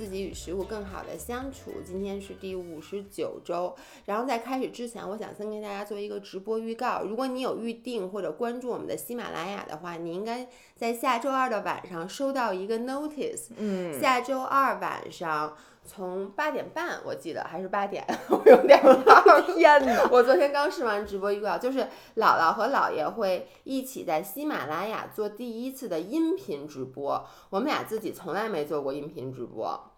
自己与食物更好的相处。今天是第五十九周，然后在开始之前，我想先跟大家做一个直播预告。如果你有预定或者关注我们的喜马拉雅的话，你应该在下周二的晚上收到一个 notice。嗯，下周二晚上从八点半，我记得还是八点，我有点忘。天哪！我昨天刚试完直播预告，就是姥姥和姥爷会一起在喜马拉雅做第一次的音频直播。我们俩自己从来没做过音频直播，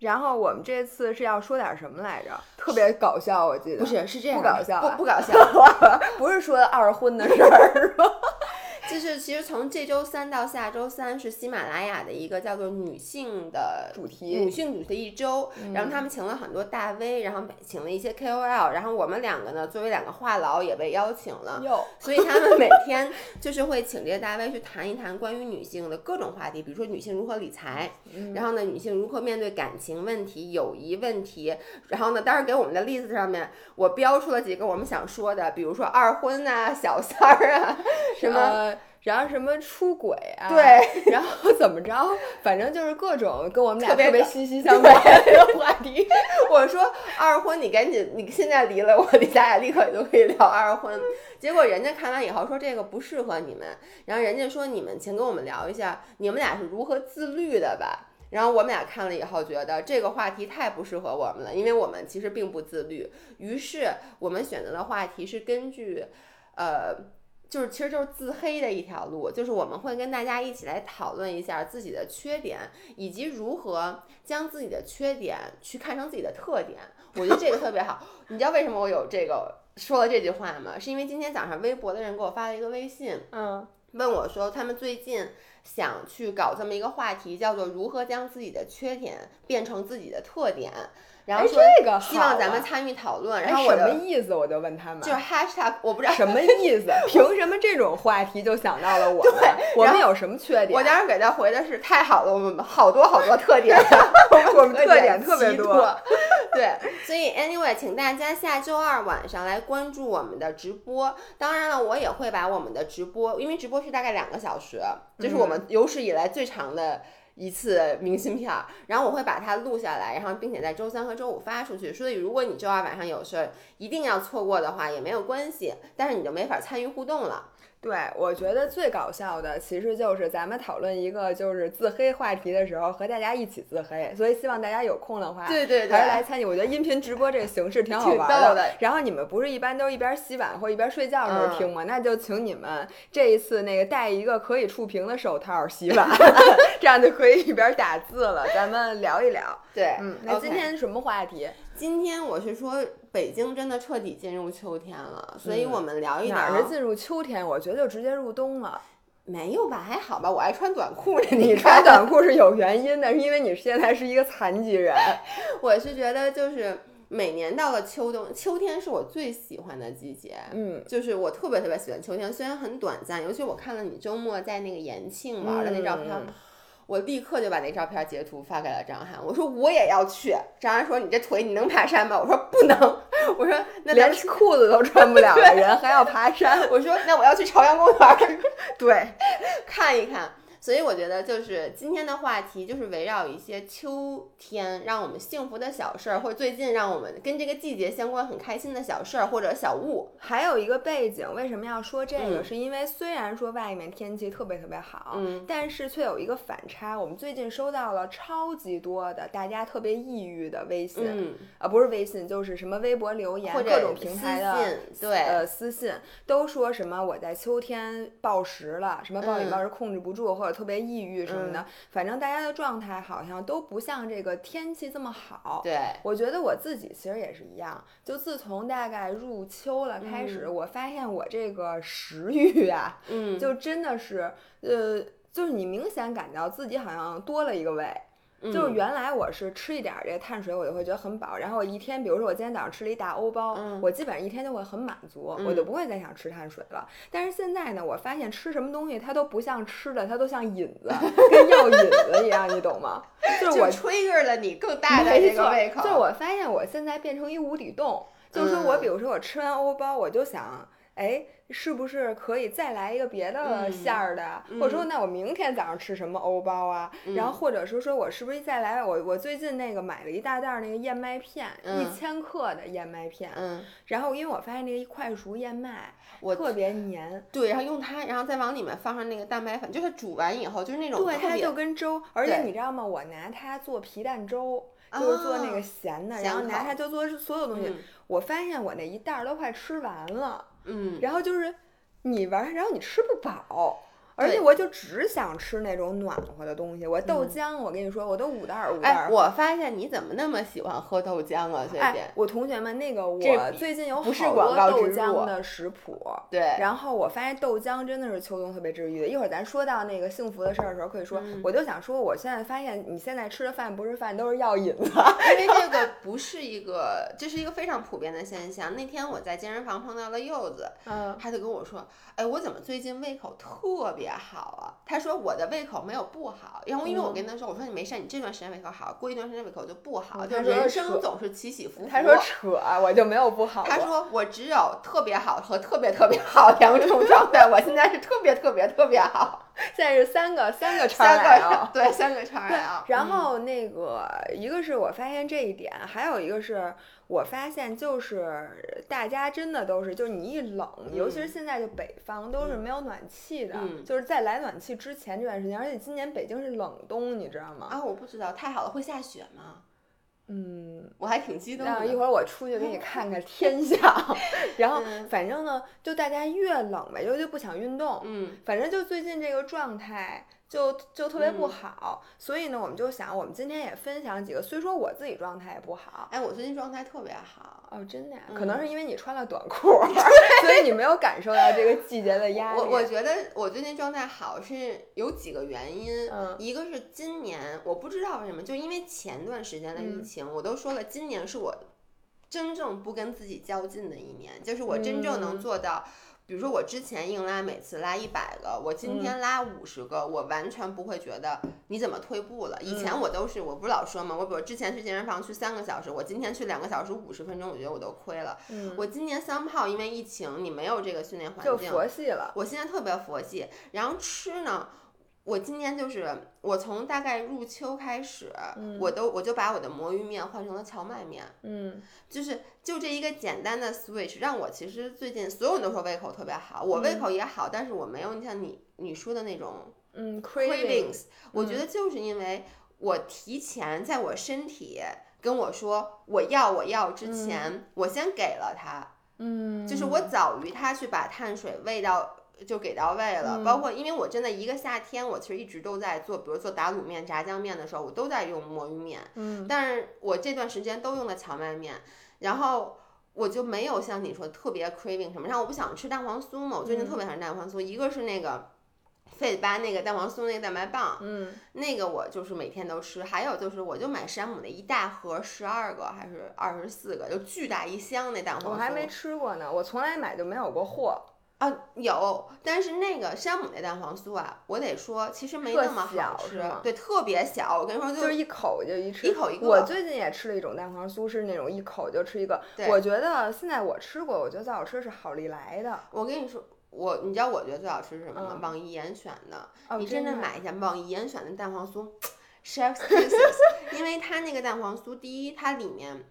然后我们这次是要说点什么来着？特别搞笑，我记得不是是这样，不搞笑啊不不搞笑，不是说二婚的事儿是吧？就是其实从这周三到下周三是喜马拉雅的一个叫做女性的主题女性主题的一周，然后他们请了很多大 V，然后请了一些 KOL，然后我们两个呢作为两个话痨也被邀请了。哟，所以他们每天就是会请这些大 V 去谈一谈关于女性的各种话题，比如说女性如何理财，然后呢，女性如何面对感情问题、友谊问题，然后呢，当然给我们的 list 上面我标出了几个我们想说的，比如说二婚啊、小三儿啊，什么。呃然后什么出轨啊？对，然后怎么着？反正就是各种跟我们俩特别特别息息相关的话题。我说二婚，你赶紧，你现在离了我，你咱俩立刻就可以聊二婚。结果人家看完以后说这个不适合你们，然后人家说你们请跟我们聊一下，你们俩是如何自律的吧。然后我们俩看了以后觉得这个话题太不适合我们了，因为我们其实并不自律。于是我们选择的话题是根据，呃，就是其实就是自黑的一条路，就是我们会跟大家一起来讨论一下自己的缺点，以及如何将自己的缺点去看成自己的特点。我觉得这个特别好。你知道为什么我有这个说了这句话吗？是因为今天早上微博的人给我发了一个微信，嗯，问我说他们最近想去搞这么一个话题，叫做如何将自己的缺点变成自己的特点，然后哎说这个希望咱们参与讨论。哎然后我什么的意思？我就问他们，就是 hashtag 我不知道什么意思？凭什么这种话题就想到了我们？我们有什么缺点？我当时给他回的是太好了，我们好多好多特点，我们特点特别多。对，所以 anyway，请大家下周二晚上来关注我们的直播。当然了，我也会把我们的直播，因为直播是大概两个小时，这是我们有史以来最长的。一次明信片儿，然后我会把它录下来，然后并且在周三和周五发出去。所以如果你周二晚上有事儿，一定要错过的话也没有关系，但是你就没法参与互动了。对，我觉得最搞笑的其实就是咱们讨论一个就是自黑话题的时候，和大家一起自黑。所以希望大家有空的话，对对对还是来参与。我觉得音频直播这个形式挺好玩逗的然后你们不是一般都一边洗碗或一边睡觉的时候嗯听吗？那就请你们这一次那个戴一个可以触屏的手套洗碗，这样就可以一边打字了。咱们聊一聊。对，嗯，那今天什么话题？今天我是说北京真的彻底进入秋天了，所以我们聊一聊。哪儿是进入秋天？我觉得就直接入冬了。没有吧？还好吧，我爱穿短裤呢。你穿短裤是有原因的，是因为你现在是一个残疾人。我是觉得就是每年到了秋冬，秋天是我最喜欢的季节。嗯，就是我特别特别喜欢秋天，虽然很短暂，尤其我看了你周末在那个延庆玩的那照片，嗯我立刻就把那照片截图发给了张翰，我说我也要去。张翰说你这腿你能爬山吗？我说不能。我说那连裤子都穿不了的人还要爬山。我说那我要去朝阳公园儿，对，看一看。所以我觉得就是今天的话题就是围绕一些秋天让我们幸福的小事儿，或者最近让我们跟这个季节相关很开心的小事儿或者小物。还有一个背景，为什么要说这个？嗯是因为虽然说外面天气特别特别好，嗯但是却有一个反差。我们最近收到了超级多的大家特别抑郁的微信，嗯，啊，不是微信，就是什么微博留言，或者各种平台的对呃私信，都说什么我在秋天暴食了，什么暴饮嗯暴食控制不住，或者特别抑郁什么的，反正大家的状态好像都不像这个天气这么好。对，我觉得我自己其实也是一样，就自从大概入秋了开始，我发现我这个食欲啊，嗯，就真的是，呃，就是你明显感到自己好像多了一个胃。就是嗯原来我是吃一点儿这个碳水，我就会觉得很饱，然后我一天，比如说我今天早上吃了一大欧包，嗯我基本上一天就会很满足，我就不会再想吃碳水了。但是现在呢，我发现吃什么东西它都不像吃的，它都像引子，跟药引子一样，你懂吗？就是我就 trigger 了你更大的这个胃口。就是我发现我现在变成一无底洞，就是说我嗯比如说我吃完欧包，我就想。哎，是不是可以再来一个别的馅儿的？嗯或者说，那我明天早上吃什么欧包啊？然后或者是说我是不是再来？我我最近那个买了一大袋儿那个燕麦片，嗯一千克的燕麦片。嗯，然后因为我发现那个快熟燕麦我特别黏，对，然后用它，然后再往里面放上那个蛋白粉，就是煮完以后就是那种对，它就跟粥。而且你知道吗？我拿它做皮蛋粥。就是做那啊个咸的，咸然后拿它就做所有东西。嗯我发现我那一袋儿都快吃完了，嗯，然后就是你玩，然后你吃不饱，而且我就只想吃那种暖和的东西。我豆嗯浆，我跟你说，我都五袋儿五袋哎，儿。我发现你怎么那么喜欢喝豆浆啊？最近哎，我同学们，那个我最近有好多豆浆的食谱，对，然后我发现豆浆真的是秋冬特别治愈的。一会儿咱说到那个幸福的事儿的时候，可以说，嗯我就想说，我现在发现你现在吃的饭不是饭，都是药引子。因为 这个不是一个，这是一个非常普遍的现象。那天我在健身房碰到了柚子，嗯，他就跟我说：“哎，我怎么最近胃口特别好啊？”他说我的胃口没有不好，然后因为我跟他说，我说你没事，你这段时间胃口好，过一段时间胃口就不好，就人生总是起起伏伏。他说扯，我就没有不好。他说我只有特别好和特别特别好两种状态，我现在是特别特别特别好，现在是三个三个叉三 L 个。对三个叉对 L，，然后那个一个是我发现这一点，还有一个是我发现就是大家真的都是，就是你一冷，尤其是现在就北方都是没有暖气的，嗯就是在来暖气之前这段时间，而且今年北京是冷冬，你知道吗？啊，我不知道，太好了，会下雪吗？嗯。我还挺激动的。那一会儿我出去给你看看 天象，然后嗯反正呢，就大家越冷呗，尤其不想运动，嗯反正就最近这个状态就就特别不嗯好，所以呢，我们就想，我们今天也分享几个，虽说我自己状态也不好。哎，我最近状态特别好。哦，真的呀？嗯可能是因为你穿了短裤，所以你没有感受到这个季节的压力。我我觉得我最近状态好是有几个原因，嗯一个是今年我不知道为什么，就因为前段时间的疫嗯情，我都说了，今年是我真正不跟自己较劲的一年，就是我真正能嗯做到。比如说我之前硬拉，每次拉一百个，我今嗯天拉五十个，我完全不会觉得你怎么退步了。以前嗯我都是，我不是老说嘛，我比如之前去健身房去三个小时，我今天去两个小时五十分钟，我觉得我都亏了。嗯，我今年三炮因为疫情，你没有这个训练环境就境，佛系了。我现在特别佛系，然后吃呢，我今年就是我从大概入秋开始，我都我就把我的魔芋面换成了荞麦面，嗯。就是就这一个简单的 switch，让我其实最近所有人都说胃口特别好，我胃口也好，但是我没有像你你说的那种嗯 cravings，我觉得就是因为我提前在我身体跟我说我要我要之前，我先给了他。嗯，就是我早于他去把碳水喂到就给到位了，嗯包括因为我真的一个夏天，我其实一直都在做，比如做打卤面、炸酱面的时候，我都在用魔芋面，嗯但是我这段时间都用的荞麦面，然后。我就没有像你说特别 craving 什么，然后我不想吃蛋黄酥嘛，我最近特别想吃蛋黄酥，一个是那个费巴那个蛋黄酥那个蛋白棒，嗯那个我就是每天都吃，还有就是我就买山姆的一大盒十二个还是二十四个，就巨大一箱那蛋黄酥。我还没吃过呢，我从来买就没有过货。啊，有，但是那个山姆那蛋黄酥啊，我得说其实没那么好吃对，特别小。我跟你说，就是一口就一吃，一口一个我最近也吃了一种蛋黄酥，是那种一口就吃一个。我觉得现在我吃过，我觉得最好吃是好利来的。我跟你说，我你知道我觉得最好吃是什么吗？嗯网易严选的，哦，你真的的买一下网易严选的蛋黄酥，Chef's Kisses，因为它那个蛋黄酥，第一它里面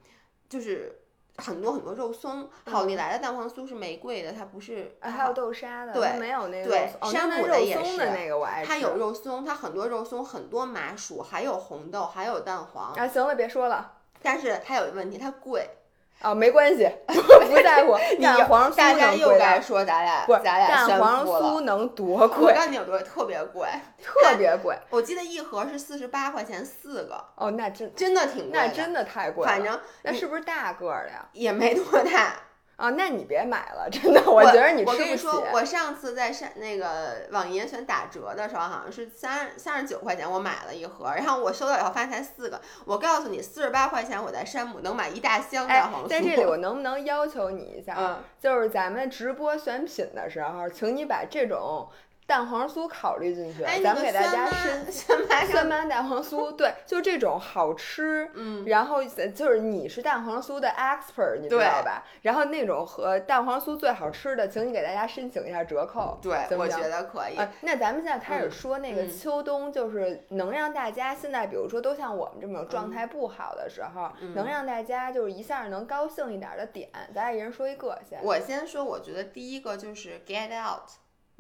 就是。很多很多肉松，好利来的蛋黄酥是玫瑰的，它不是，啊，还有豆沙的，对它没有那个对哦，山姆的也是松的那个我爱吃。它有肉松，它很多肉松，很多麻薯，还有红豆，还有蛋黄，啊，行了，别说了。但是它有一个问题，它贵。哦，没关系，不在乎。蛋黄酥大家又该说咱俩，不是咱俩宣蛋黄酥能多我贵？告诉你有多特别贵，特别贵我记得一盒是四十八块钱四个，哦，那真真的挺贵的。那真的太贵了。反正那是不是大个儿的呀？也没多大。啊，那你别买了，真的，我觉得你吃不起。我跟你说，我上次在山那个网易严选打折的时候，好像是三三十九块钱，我买了一盒，然后我收到以后发现才四个。我告诉你，四十八块钱我在山姆能买一大箱蛋哎黄酥。，在这里我 能不能要求你一下？嗯，就是咱们直播选品的时候，请你把这种蛋黄酥考虑进去，哎，咱们给大家申申酸酸妈蛋黄酥，对，就这种好吃，嗯，然后就是你是蛋黄酥的 expert，你知道吧？然后那种和蛋黄酥最好吃的，请你给大家申请一下折扣，对，我觉得可以。那咱们现在开始说那个秋冬，就是能让大家现在，比如说都像我们这种状态不好的时候，能让大家就是一下能高兴一点的点，咱俩一人说一个先。我先说，我觉得第一个就是 get out。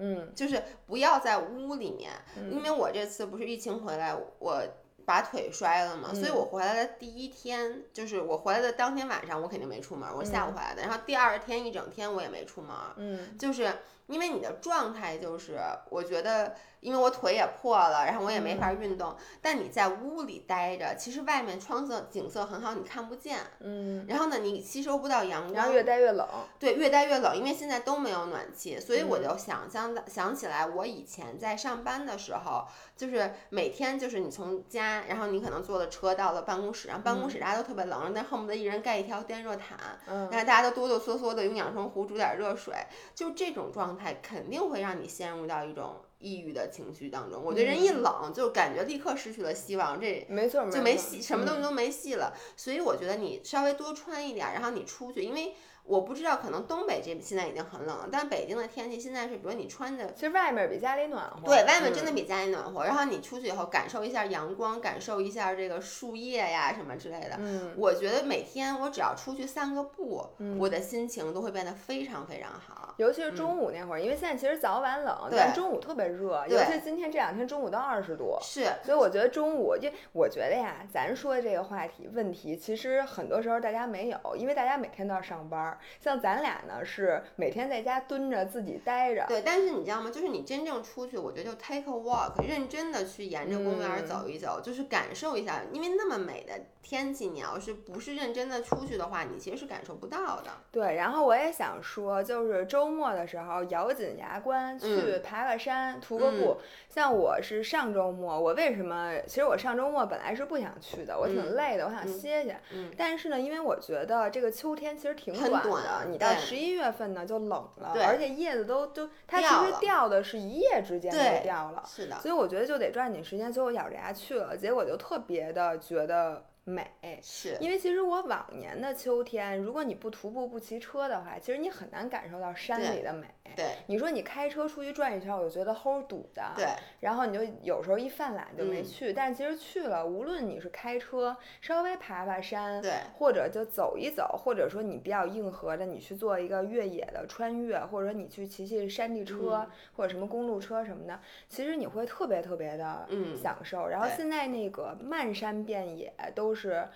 嗯，就是不要在屋里面，因为我这次不是疫情回来，我把腿摔了嘛，所以我回来的第一天，就是我回来的当天晚上，我肯定没出门，我下午回来的，然后第二天一整天我也没出门，嗯，就是因为你的状态就是，我觉得。因为我腿也破了，然后我也没法运动。但你在屋里待着，其实外面窗色景色很好，你看不见。嗯。然后呢，你吸收不到阳光。然后越待越冷。对，越待越冷，因为现在都没有暖气，所以我就想象想起来，我以前在上班的时候，就是每天就是你从家，然后你可能坐了车到了办公室，然后办公室大家都特别冷，但恨不得一人盖一条电热毯，嗯，然后大家都哆哆嗦嗦的用养生壶煮点热水，就这种状态肯定会让你陷入到一种。抑郁的情绪当中，我觉得人一冷就感觉立刻失去了希望，这没错，就没戏，什么东西都没戏了。所以我觉得你稍微多穿一点，然后你出去，因为。我不知道，可能东北这现在已经很冷了，但北京的天气现在是，比如你穿的，其实外面比家里暖和。对，外面真的比家里暖和。然后你出去以后，感受一下阳光，感受一下这个树叶呀什么之类的。嗯，我觉得每天我只要出去散个步，我的心情都会变得非常非常好。尤其是中午那会儿，因为现在其实早晚冷，但中午特别热。尤其今天这两天中午都二十度。是。所以我觉得中午，就我觉得呀，咱说的这个话题问题，其实很多时候大家没有，因为大家每天都要上班。像咱俩。呢是每天在家蹲着自己待着，对。但是你知道吗？就是你真正出去，我觉得就 take a walk，认真的去沿着公园走一走，就是感受一下。因为那么美的天气，你要是不是认真的出去的话，你其实是感受不到的。对。然后我也想说，就是周末的时候咬紧牙关去爬个山、徒个步。像我是上周末，我为什么？其实我上周末本来是不想去的，我挺累的，我想歇歇。嗯。但是呢，因为我觉得这个秋天其实挺短的，你到。十一月份呢就冷了，而且叶子都都，它其实掉的是一夜之间就掉了，是的，所以我觉得就得抓紧时间，所以我咬着牙去了，结果就特别的觉得。美，是因为其实我往年的秋天，如果你不徒步不骑车的话，其实你很难感受到山里的美。对，你说你开车出去转一圈，我就觉得齁堵的。对，然后你就有时候一犯懒就没去，但其实去了，无论你是开车稍微爬爬山，对，或者就走一走，或者说你比较硬核的，你去做一个越野的穿越，或者说你去骑骑山地车或者什么公路车什么的，其实你会特别特别的享受。然后现在那个漫山遍野都。是。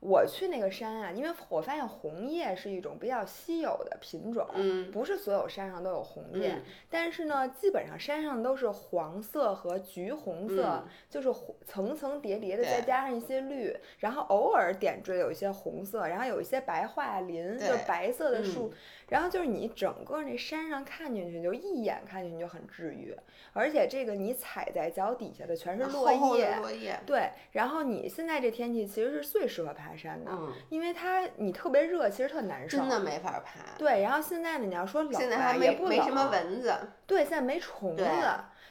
我去那个山啊，因为我发现红叶是一种比较稀有的品种，嗯，不是所有山上都有红叶，但是呢，基本上山上都是黄色和橘红色，就是层层叠叠的，再加上一些绿，然后偶尔点缀有一些红色，然后有一些白桦林，就白色的树，然后就是你整个那山上看进去，就一眼看进去就很治愈，而且这个你踩在脚底下的全是落叶，对，然后你现在这天气其实是最适合爬。山的，因为它你特别热，其实特难受，真的没法爬。对，然后现在呢，你要说冷，现在还没没什么蚊子。对，现在没虫子，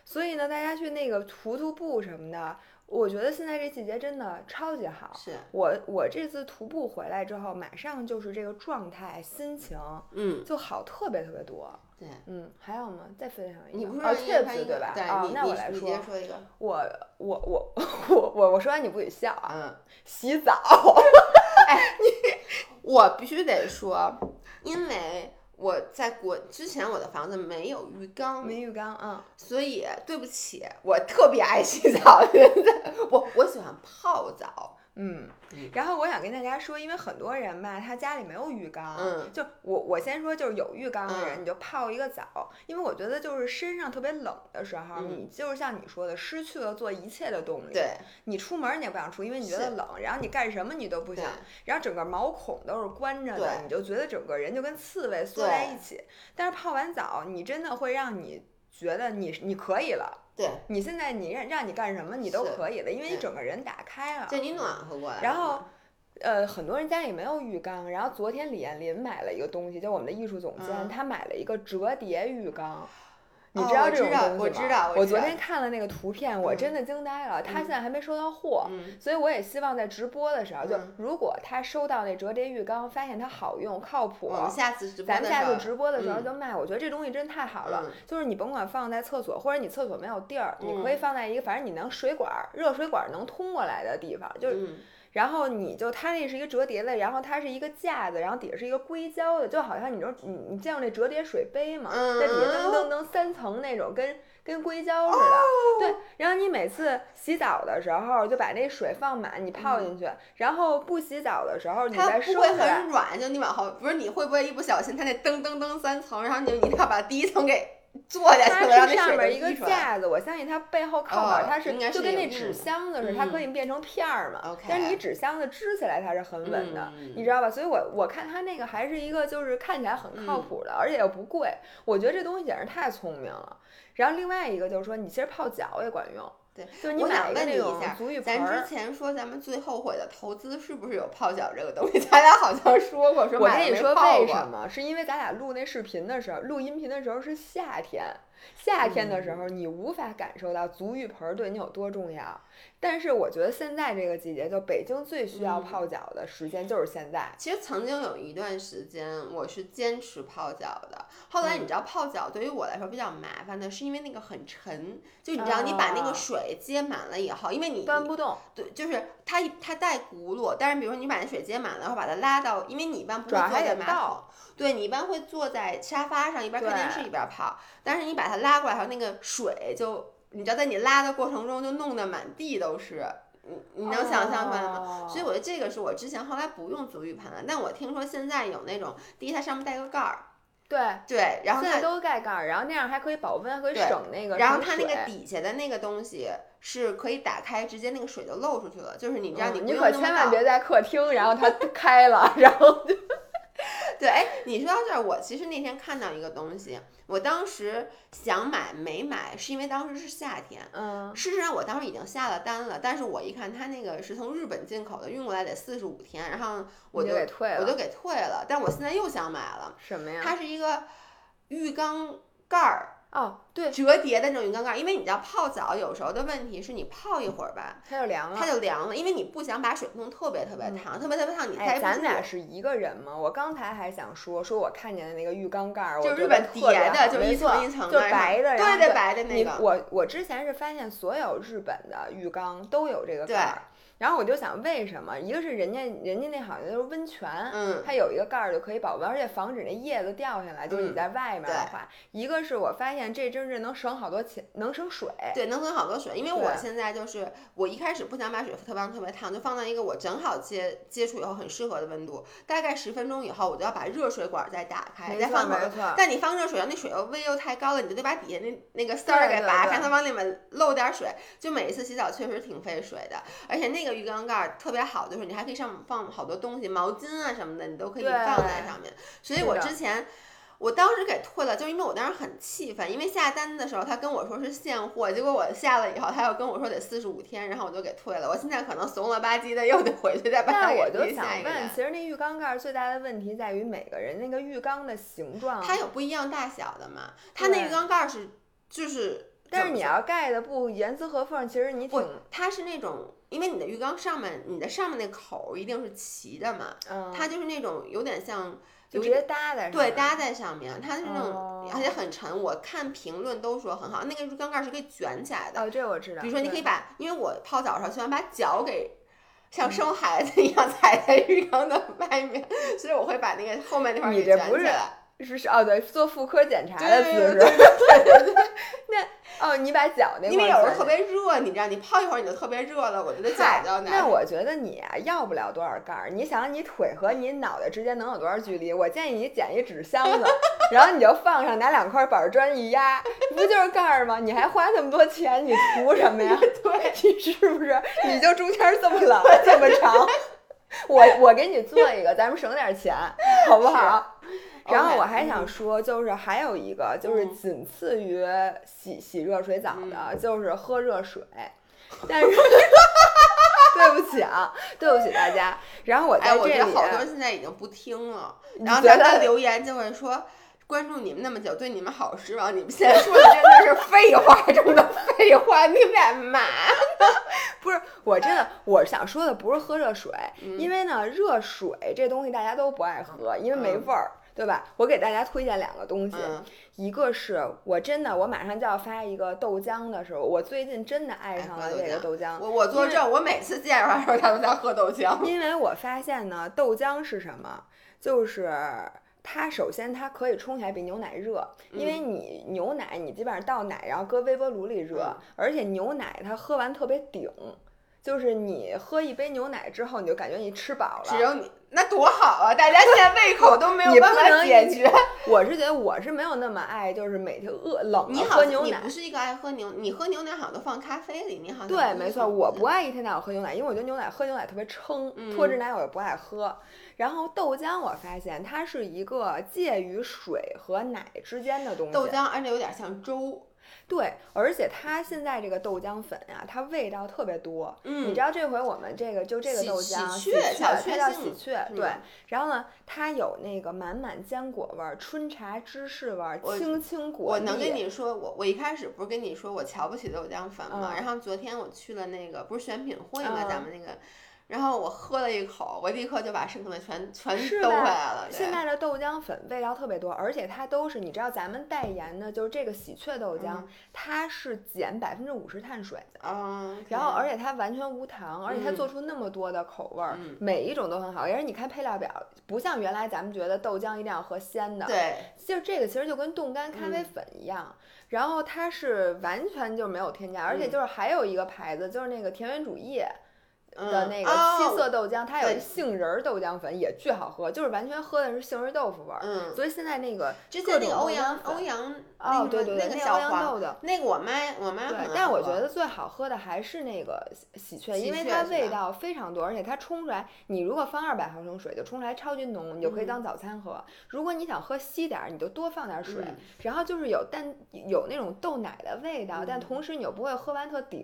所以呢，大家去那个徒徒步什么的，我觉得现在这季节真的超级好。是我我这次徒步回来之后，马上就是这个状态、心情，嗯，就好特别特别多。对，嗯，还有吗？再分享一个，你不是确子对吧？啊，那我来说，我我我我我我说完你不许笑啊！嗯，洗澡。哎，你我必须得说，因为我在国之前我的房子没有浴缸，没浴缸，啊，所以对不起，我特别爱洗澡，真的我我喜欢泡澡。嗯，然后我想跟大家说，因为很多人吧，他家里没有浴缸，嗯，就我我先说，就是有浴缸的人，你就泡一个澡，因为我觉得就是身上特别冷的时候，你就是像你说的，失去了做一切的动力，对，你出门你也不想出，因为你觉得冷，然后你干什么你都不想，然后整个毛孔都是关着的，你就觉得整个人就跟刺猬缩在一起，但是泡完澡，你真的会让你觉得你你可以了。对你现在你让让你干什么你都可以了，因为你整个人打开了，就你暖和过来。然后，呃，很多人家里没有浴缸，然后昨天李艳林买了一个东西，就我们的艺术总监，他买了一个折叠浴缸。你知道这种东西吗？我知道，我昨天看了那个图片，我真的惊呆了。他现在还没收到货，所以我也希望在直播的时候，就如果他收到那折叠浴缸，发现它好用、靠谱，下次咱们下次直播的时候就卖。我觉得这东西真太好了，就是你甭管放在厕所，或者你厕所没有地儿，你可以放在一个反正你能水管、热水管能通过来的地方，就。然后你就它那是一个折叠的，然后它是一个架子，然后底下是一个硅胶的，就好像你说你你见过那折叠水杯吗？在底下噔噔噔三层那种，跟跟硅胶似的。对，然后你每次洗澡的时候就把那水放满，你泡进去，然后不洗澡的时候你再收回来。它不会很软，就你往后不是你会不会一不小心它那噔噔噔三层，然后你你要把第一层给。坐下去了，它是上面一个架子，我相信它背后靠板它是就跟那纸箱子似的，它可以变成片儿嘛。但是你纸箱子支起来它是很稳的，你知道吧？所以我我看它那个还是一个就是看起来很靠谱的，而且又不贵。我觉得这东西简直太聪明了。然后另外一个就是说，你其实泡脚也管用。对，就是你买那种足浴盆咱之前说咱们最后悔的投资是不是有泡脚这个东西？咱俩好像说过，说买没泡过。我跟你说为什么？是因为咱俩录那视频的时候，录音频的时候是夏天。夏天的时候，你无法感受到足浴盆对你有多重要。但是我觉得现在这个季节，就北京最需要泡脚的时间就是现在。其实曾经有一段时间，我是坚持泡脚的。后来你知道，泡脚对于我来说比较麻烦的是，因为那个很沉。就你知道，你把那个水接满了以后，因为你搬不动。对，就是它它带轱辘，但是比如说你把那水接满了，然后把它拉到，因为你一般不会坐在马桶。对你一般会坐在沙发上，一边看电视一边泡。但是你把它拉过来，然后那个水就，你知道，在你拉的过程中就弄得满地都是。你你能想象出来吗？所以我觉得这个是我之前后来不用足浴盆了。但我听说现在有那种，第一它上面带个盖儿。对对，然后现在都盖盖儿，然后那样还可以保温，可以省那个。然后它那个底下的那个东西是可以打开，直接那个水就漏出去了。就是你知道，你你可千万别在客厅，然后它开了，然后就。对，哎，你说到这儿，我其实那天看到一个东西，我当时想买没买，是因为当时是夏天。嗯。事实上，我当时已经下了单了，但是我一看它那个是从日本进口的，运过来得四十五天，然后我就给退了，我就给退了。但我现在又想买了。什么呀？它是一个浴缸盖儿。哦，对，折叠的那种浴缸盖，因为你知道泡澡有时候的问题是你泡一会儿吧，它就凉了，它就凉了，因为你不想把水弄特别特别烫，特别特别烫，你哎，咱俩是一个人吗？我刚才还想说，说我看见的那个浴缸盖，就日本叠的，就一层一层的，就白的，对对白的那个。我我之前是发现所有日本的浴缸都有这个盖儿。然后我就想，为什么？一个是人家人家那好像就是温泉，嗯，它有一个盖儿就可以保温，而且防止那叶子掉下来。就是你在外面的话，一个是我发现这真是能省好多钱，能省水。对，能省好多水。因为我现在就是我一开始不想把水特别特别烫，就放到一个我正好接接触以后很适合的温度。大概十分钟以后，我就要把热水管再打开，再放水。但你放热水，那水又温又太高了，你就得把底下那那个丝儿给拔开，它往里面漏点水。就每一次洗澡确实挺费水的，而且那个浴缸盖特。特别好，就是你还可以上放好多东西，毛巾啊什么的，你都可以放在上面。所以我之前，我当时给退了，就因为我当时很气愤，因为下单的时候他跟我说是现货，结果我下了以后，他又跟我说得四十五天，然后我就给退了。我现在可能怂了吧唧的又得回去再把它我就想问，其实那浴缸盖最大的问题在于每个人那个浴缸的形状，它有不一样大小的嘛？它那浴缸盖是就是，但是你要盖的不严丝合缝，其实你挺，它是那种。因为你的浴缸上面，你的上面那口一定是齐的嘛，它就是那种有点像，就直接搭在对搭在上面，它是那种而且很沉。我看评论都说很好，那个浴缸盖是可以卷起来的。哦，这我知道。比如说，你可以把，因为我泡澡的时候喜欢把脚给像生孩子一样 踩在浴缸的外面，所以我会把那个后面那块给卷起来。是哦，对，做妇科检查的姿势。对对对 那哦，你把脚那因为有时候特别热，你知道，你泡一会儿你就特别热了，我觉得脚脚难。那我觉得你啊，要不了多少盖儿。你想，你腿和你脑袋之间能有多少距离？我建议你捡一纸箱子，然后你就放上，拿两块板砖一压，不就是盖儿吗？你还花那么多钱，你图什么呀？对，你是不是？你就中间这么冷，这么长，我我给你做一个，咱们省点钱，好不好？然后我还想说，就是还有一个，就是仅次于洗洗热水澡的，就是喝热水。但是，对不起啊，对不起大家。然后我在我这里，好多现在已经不听了。然后咱们留言就会说。关注你们那么久，对你们好失望。你们现在说的真的是废话 中的废话，你们俩嘛？不是，我真的，我想说的不是喝热水，因为呢，热水这东西大家都不爱喝，因为没味儿，对吧？我给大家推荐两个东西，一个是我真的，我马上就要发一个豆浆的时候，我最近真的爱上了这个豆浆。我我作证，我每次见着他时候，他都在喝豆浆。因为我发现呢，豆浆是什么？就是它首先它可以冲起来比牛奶热，因为你牛奶你基本上倒奶，然后搁微波炉里热，而且牛奶它喝完特别顶。就是你喝一杯牛奶之后，你就感觉你吃饱了。只有你那多好啊！大家现在胃口都没有办法解决。我是觉得我是没有那么爱，就是每天饿冷你喝牛奶。你不是一个爱喝牛，你喝牛奶好像都放咖啡里，你好像对，没错，我不爱一天到晚喝牛奶，因为我觉得牛奶喝牛奶特别撑，脱脂奶我也不爱喝。然后豆浆，我发现它是一个介于水和奶之间的东西。豆浆，而且有点像粥。对，而且它现在这个豆浆粉呀，它味道特别多。嗯，你知道这回我们这个就这个豆浆，喜鹊，它叫喜鹊。对，然后呢，它有那个满满坚果味儿、春茶芝士味儿、青青果我能跟你说，我我一开始不是跟你说我瞧不起豆浆粉吗？然后昨天我去了那个不是选品会吗？咱们那个。然后我喝了一口，我立刻就把剩下的全全兜回来了。现在的豆浆粉味道特别多，而且它都是你知道咱们代言的，就是这个喜鹊豆浆，它是减百分之五十碳水的。然后而且它完全无糖，而且它做出那么多的口味儿，每一种都很好。而且你看配料表，不像原来咱们觉得豆浆一定要喝鲜的。对，就这个其实就跟冻干咖啡粉一样。然后它是完全就没有添加，而且就是还有一个牌子，就是那个田园主义。的那个七色豆浆，它有杏仁豆浆粉也巨好喝，就是完全喝的是杏仁豆腐味儿。嗯，所以现在那个之前那个欧阳欧阳哦对对对那个小黄豆那个我妈我妈对，但我觉得最好喝的还是那个喜鹊，因为它味道非常多，而且它冲出来，你如果放二百毫升水就冲出来超级浓，你就可以当早餐喝。如果你想喝稀点儿，你就多放点水，然后就是有但有那种豆奶的味道，但同时你又不会喝完特顶。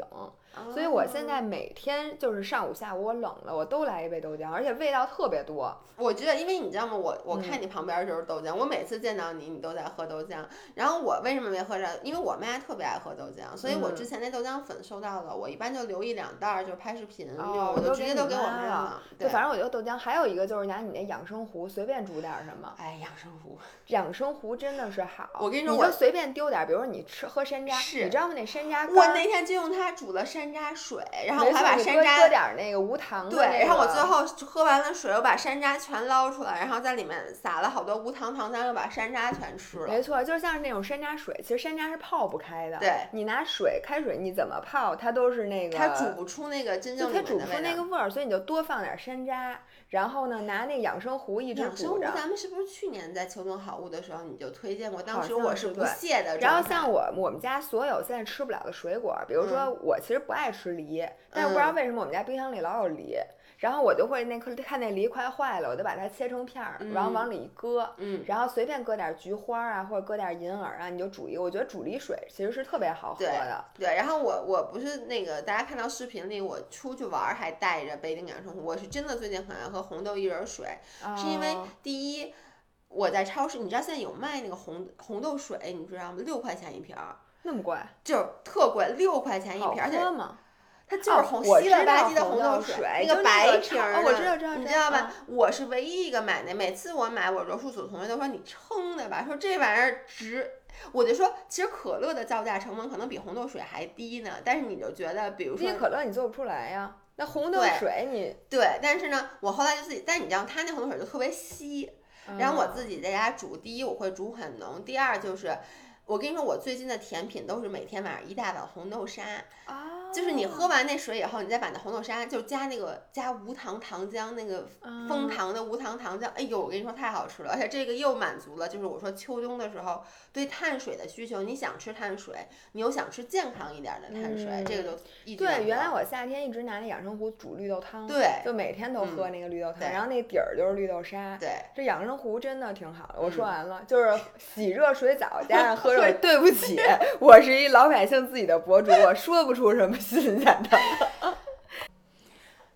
所以我现在每天就是上午下午我冷了我都来一杯豆浆，而且味道特别多。我觉得，因为你知道吗？我我看你旁边就是豆浆，我每次见到你，你都在喝豆浆。然后我为什么没喝着？因为我妈特别爱喝豆浆，所以我之前那豆浆粉收到了，我一般就留一两袋儿，就拍视频，我就直接都给我妈了。对，反正我觉得豆浆还有一个就是拿你那养生壶随便煮点什么。哎，养生壶，养生壶真的是好。我跟你说，我就随便丢点，比如说你吃喝山楂，你知道吗？那山楂，我那天就用它煮了山楂水。然后我还把山楂喝点那个无糖的，对，然后我最后喝完了水，我把山楂全捞出来，然后在里面撒了好多无糖糖浆，又把山楂全吃了。没错，就像是那种山楂水，其实山楂是泡不开的。对，你拿水开水，你怎么泡它都是那个，它煮不出那个真正它煮不出那个味儿，所以你就多放点山楂。然后呢，拿那养生壶一直养生壶，咱们是不是去年在秋冬好物的时候你就推荐过？当时我是不屑的。然后像我我们家所有现在吃不了的水果，比如说我其实不爱吃梨，但是不知道为什么我们家冰箱里老有梨。然后我就会那颗看那梨快坏了，我就把它切成片儿，然后往里一搁，然后随便搁点菊花啊，或者搁点银耳啊，你就煮一个。我觉得煮梨水其实是特别好喝的。对，然后我我不是那个大家看到视频里我出去玩还带着杯定养生壶，我是真的最近很爱喝红豆薏仁水，是因为第一我在超市，你知道现在有卖那个红红豆水，你知道吗？六块钱一瓶儿，那么贵？就是特贵，六块钱一瓶，而且。它就是红稀了吧唧的红豆水，那个白瓶儿的，你知道吧？我是唯一一个买那，每次我买，我柔术组同学都说你撑的吧，说这玩意儿值。我就说，其实可乐的造价成本可能比红豆水还低呢，但是你就觉得，比如说可乐你做不出来呀，那红豆水你对，但是呢，我后来就自己，但你知道它那红豆水就特别稀，然后我自己在家煮，第一我会煮很浓，第二就是。我跟你说，我最近的甜品都是每天晚上一大碗红豆沙，就是你喝完那水以后，你再把那红豆沙就加那个加无糖糖浆，那个枫糖的无糖糖浆，哎呦，我跟你说太好吃了，而且这个又满足了，就是我说秋冬的时候对碳水的需求，你想吃碳水，你又想吃健康一点的碳水，这个就一对。原来我夏天一直拿那养生壶煮绿豆汤，对，就每天都喝那个绿豆汤，然后那底儿就是绿豆沙，对，这养生壶真的挺好的。我说完了，就是洗热水澡加上 喝热水。对不起，我是一老百姓自己的博主，我说不出什么新鲜的。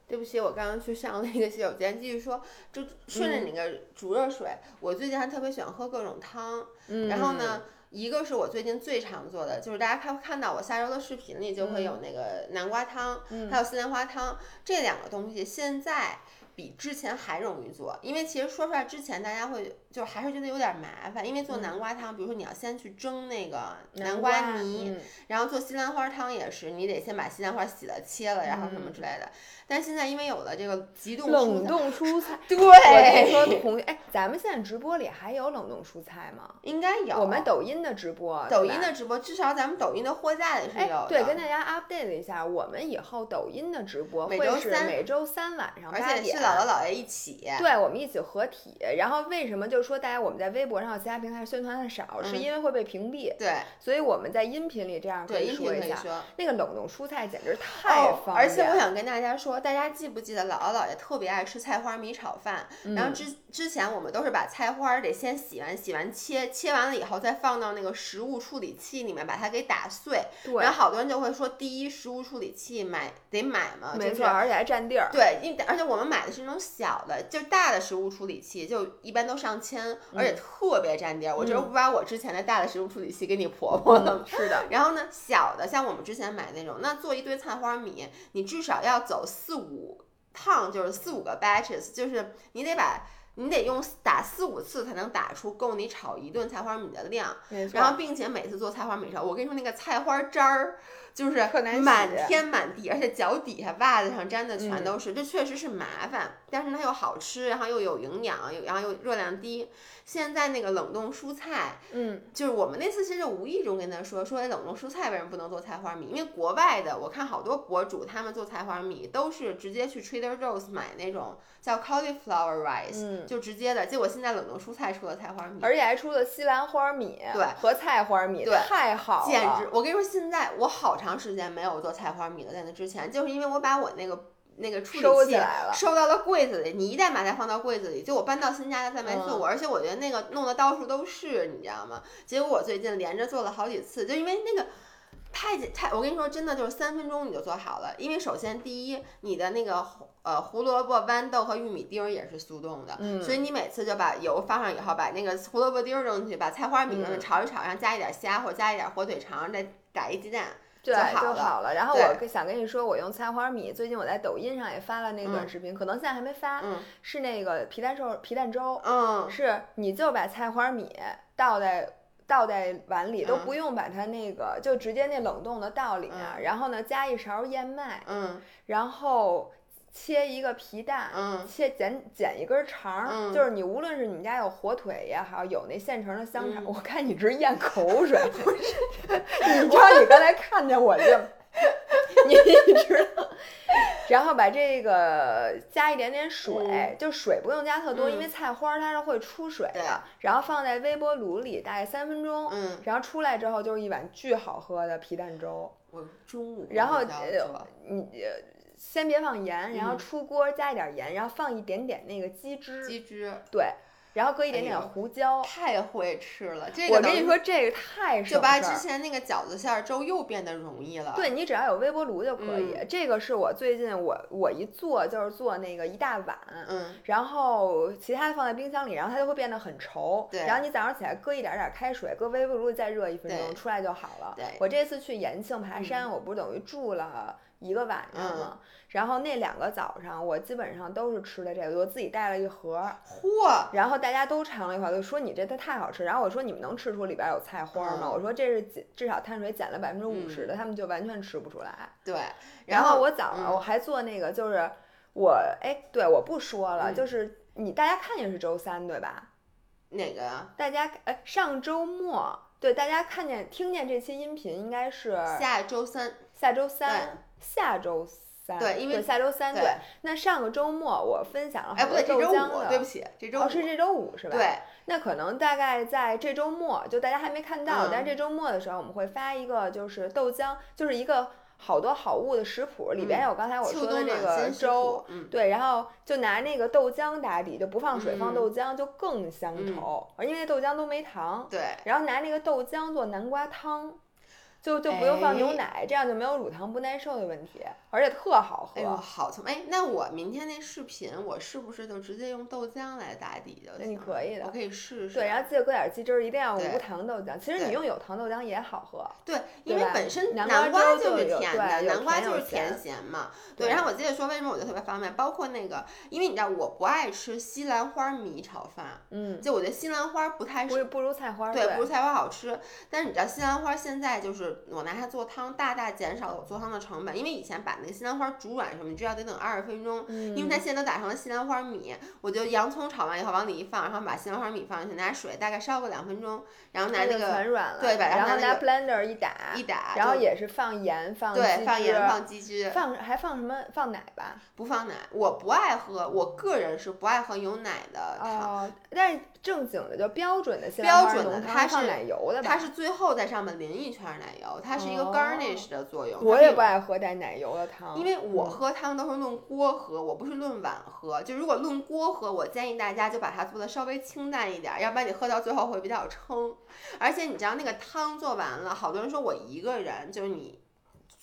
对不起，我刚刚去上了一个洗手间，继续说，就顺着你那个煮热水。我最近还特别喜欢喝各种汤，然后呢，一个是我最近最常做的，就是大家看看到我下周的视频里就会有那个南瓜汤，还有四莲花汤这两个东西，现在。比之前还容易做，因为其实说出来之前大家会就还是觉得有点麻烦，因为做南瓜汤，比如说你要先去蒸那个南瓜泥，然后做西兰花汤也是，你得先把西兰花洗了切了，然后什么之类的。但是现在因为有了这个急冻冷冻蔬菜，对，我跟你说同哎，咱们现在直播里还有冷冻蔬菜吗？应该有。我们抖音的直播，抖音的直播，至少咱们抖音的货架里是有。对，跟大家 update 了一下，我们以后抖音的直播会是每周三晚上八点，是姥姥姥爷一起。对，我们一起合体。然后为什么就是说大家我们在微博上、其他平台宣传的少，是因为会被屏蔽。对。所以我们在音频里这样可以说一下，那个冷冻蔬菜简直太方便。而且我想跟大家说，大家记不记得？姥姥姥爷特别爱吃菜花米炒饭，然后之之前我们都是把菜花得先洗完，洗完切，切完了以后再放到那个食物处理器里面把它给打碎。对。然后好多人就会说，第一食物处理器买得买嘛，没错，而且还占地儿。对，因而且我们买的是那种小的，就大的食物处理器，就一般都上千，而且特别占地儿。我就是不把我之前的大的食物处理器给你婆婆了。是的。然后呢，小的像我们之前买那种，那做一堆菜花米，你至少要走四五。趟就是四五个 batches，就是你得把你得用打四五次才能打出够你炒一顿菜花米的量，然后并且每次做菜花米的时候，我跟你说那个菜花渣儿。就是满天满地，而且脚底下、袜子上粘的全都是，这确实是麻烦。但是它又好吃，然后又有营养，又然后又热量低。现在那个冷冻蔬菜，嗯，就是我们那次其实无意中跟他说，说冷冻蔬菜为什么不能做菜花米？因为国外的我看好多博主他们做菜花米都是直接去 Trader Joe's 买那种叫 cauliflower rice，就直接的。结果现在冷冻蔬菜出了菜花米，而且还出了西兰花米，对，和菜花米，对，太好了，简直！我跟你说，现在我好。长时间没有做菜花米了，在那之前，就是因为我把我那个那个处理器收到了柜子里。你一旦把它放到柜子里，就我搬到新家再没做过，而且我觉得那个弄得到处都是，你知道吗？结果我最近连着做了好几次，就因为那个太简太，我跟你说真的就是三分钟你就做好了。因为首先第一，你的那个呃胡萝卜、豌豆和玉米丁也是速冻的，所以你每次就把油放上以后，把那个胡萝卜丁扔进去，把菜花米扔进去炒一炒，然后加一点虾或加一点火腿肠，再打一鸡蛋。对，就好了。然后我想跟你说，我用菜花米。最近我在抖音上也发了那个短视频，可能现在还没发。嗯。是那个皮蛋瘦皮蛋粥。嗯。是，你就把菜花米倒在倒在碗里，都不用把它那个，就直接那冷冻的倒里面。然后呢，加一勺燕麦。嗯。然后。切一个皮蛋，切剪剪一根肠，就是你无论是你们家有火腿也好，有那现成的香肠，我看你直咽口水。你知道你刚才看见我这，你知道？然后把这个加一点点水，就水不用加特多，因为菜花它是会出水的。然后放在微波炉里大概三分钟，然后出来之后就是一碗巨好喝的皮蛋粥。我中午然后呃你。先别放盐，然后出锅加一点盐，然后放一点点那个鸡汁，鸡汁对，然后搁一点点胡椒，太会吃了。这个我跟你说，这个太就把之前那个饺子馅儿粥又变得容易了。对你只要有微波炉就可以。这个是我最近我我一做就是做那个一大碗，嗯，然后其他的放在冰箱里，然后它就会变得很稠。对，然后你早上起来搁一点点开水，搁微波炉里再热一分钟，出来就好了。对，我这次去延庆爬山，我不是等于住了。一个晚上嘛，然后那两个早上我基本上都是吃的这个，我自己带了一盒，嚯！然后大家都尝了一口，就说你这它太好吃。然后我说你们能吃出里边有菜花吗？我说这是减至少碳水减了百分之五十的，他们就完全吃不出来。对，然后我早上我还做那个，就是我哎，对，我不说了，就是你大家看见是周三对吧？哪个呀？大家哎，上周末对，大家看见听见这期音频应该是下周三，下周三。下周三，对，因为下周三对。那上个周末我分享了很多豆浆的，对不起，这周哦是这周五是吧？对。那可能大概在这周末，就大家还没看到，但是这周末的时候我们会发一个，就是豆浆，就是一个好多好物的食谱，里边有刚才我说的这个粥，对，然后就拿那个豆浆打底，就不放水，放豆浆就更香稠，因为豆浆都没糖。对。然后拿那个豆浆做南瓜汤。就就不用放牛奶，这样就没有乳糖不耐受的问题，而且特好喝。哎呦，好聪哎，那我明天那视频，我是不是就直接用豆浆来打底就行？你可以的，我可以试试。对，然后记得搁点鸡汁儿，一定要无糖豆浆。其实你用有糖豆浆也好喝。对，因为本身南瓜就是甜的，南瓜就是甜咸嘛。对，然后我接着说为什么我觉得特别方便，包括那个，因为你知道我不爱吃西兰花米炒饭，嗯，就我觉得西兰花不太不不如菜花，对，不如菜花好吃。但是你知道西兰花现在就是我拿它做汤，大大减少了我做汤的成本，因为以前把那个西兰花煮软什么，你知道得等二十分钟，因为它现在都打成了西兰花米，我就洋葱炒完以后往里一放，然后把西兰花米放进去，拿水大概烧个两分钟，然后拿那个对，然后拿 blender 一打一打，然后也是放盐放对放盐放鸡汁，放还放什么？放奶吧？不放奶，我不爱喝，我个人是不爱喝有奶的汤，但是正经的就标准的标准的它是奶油的，它是最后在上面淋一圈奶油，它是一个 garnish 的作用。我也不爱喝带奶油的汤，因为我喝汤都是论锅喝，我不是论碗喝。就如果论锅喝，我建议大家就把它做的稍微清淡一点，要不然你喝到最后会比较撑。而且你知道那个汤做完了，好多人说我一个人，就是你。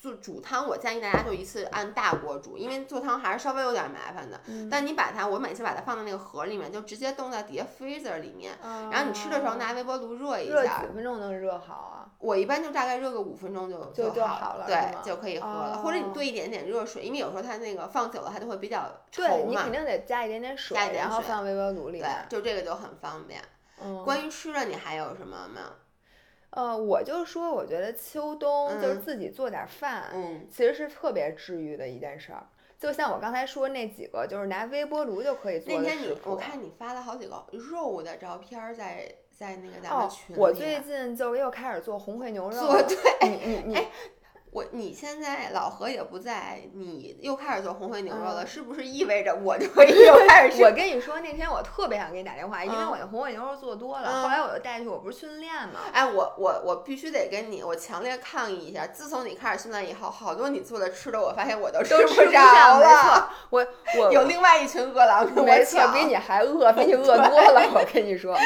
做煮汤，我建议大家就一次按大锅煮，因为做汤还是稍微有点麻烦的。但你把它，我每次把它放在那个盒里面，就直接冻在底下 freezer 里面。然后你吃的时候拿微波炉热一下。热几分钟能热好啊？我一般就大概热个五分钟就就好了，对，就可以喝了。或者你兑一点点热水，因为有时候它那个放久了它就会比较稠嘛。对你肯定得加一点点水，然后放微波炉里。对，就这个就很方便。关于吃的，你还有什么吗？呃，我就说，我觉得秋冬就是自己做点饭，嗯，其实是特别治愈的一件事儿。就像我刚才说那几个，就是拿微波炉就可以做的那天你我看你发了好几个肉的照片，在在那个咱们群里。哦，我最近就又开始做红烩牛肉。做对，你你你。我你现在老何也不在，你又开始做红烩牛肉了，是不是意味着我就可以又 开始？我跟你说，那天我特别想给你打电话，因为我那红烩牛肉做多了，后来我就带去，我不是训练嘛。哎，我我我必须得跟你，我强烈抗议一下，自从你开始训练以后，好多你做的吃的，我发现我都吃不着了。我我 有另外一群饿狼 跟我抢，比你还饿，比你饿多了。我跟你说，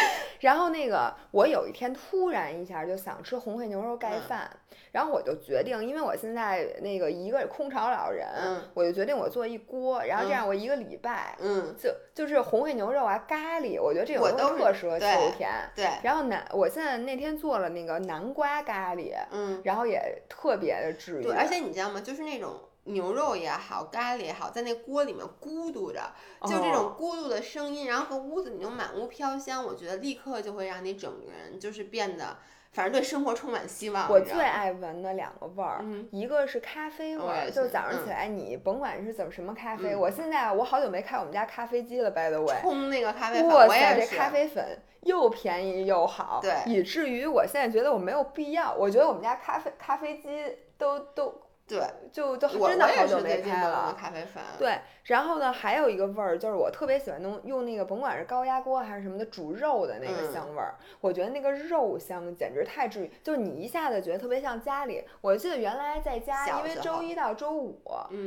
然后那个我有一天突然一下就想吃红烩牛肉盖饭。然后我就决定，因为我现在那个一个空巢老人，我就决定我做一锅，然后这样我一个礼拜，嗯，就就是红烩牛肉啊，咖喱，我觉得这种都特适合秋天。对。然后南，我现在那天做了那个南瓜咖喱，嗯，然后也特别的治愈。对，而且你知道吗？就是那种牛肉也好，咖喱也好，在那锅里面咕嘟着，就这种咕嘟的声音，然后和屋子里那种满屋飘香，我觉得立刻就会让你整个人就是变得。反正对生活充满希望。我最爱闻的两个味儿，一个是咖啡味儿，就早上起来你甭管是怎么什么咖啡，我现在我好久没开我们家咖啡机了，by the way。冲那个咖啡粉，哇塞，这咖啡粉又便宜又好，对，以至于我现在觉得我没有必要，我觉得我们家咖啡咖啡机都都。对，就就真的好久没开了。咖啡粉。对，然后呢，还有一个味儿，就是我特别喜欢弄用那个，甭管是高压锅还是什么的煮肉的那个香味儿，我觉得那个肉香简直太治愈，就是你一下子觉得特别像家里。我记得原来在家，因为周一到周五，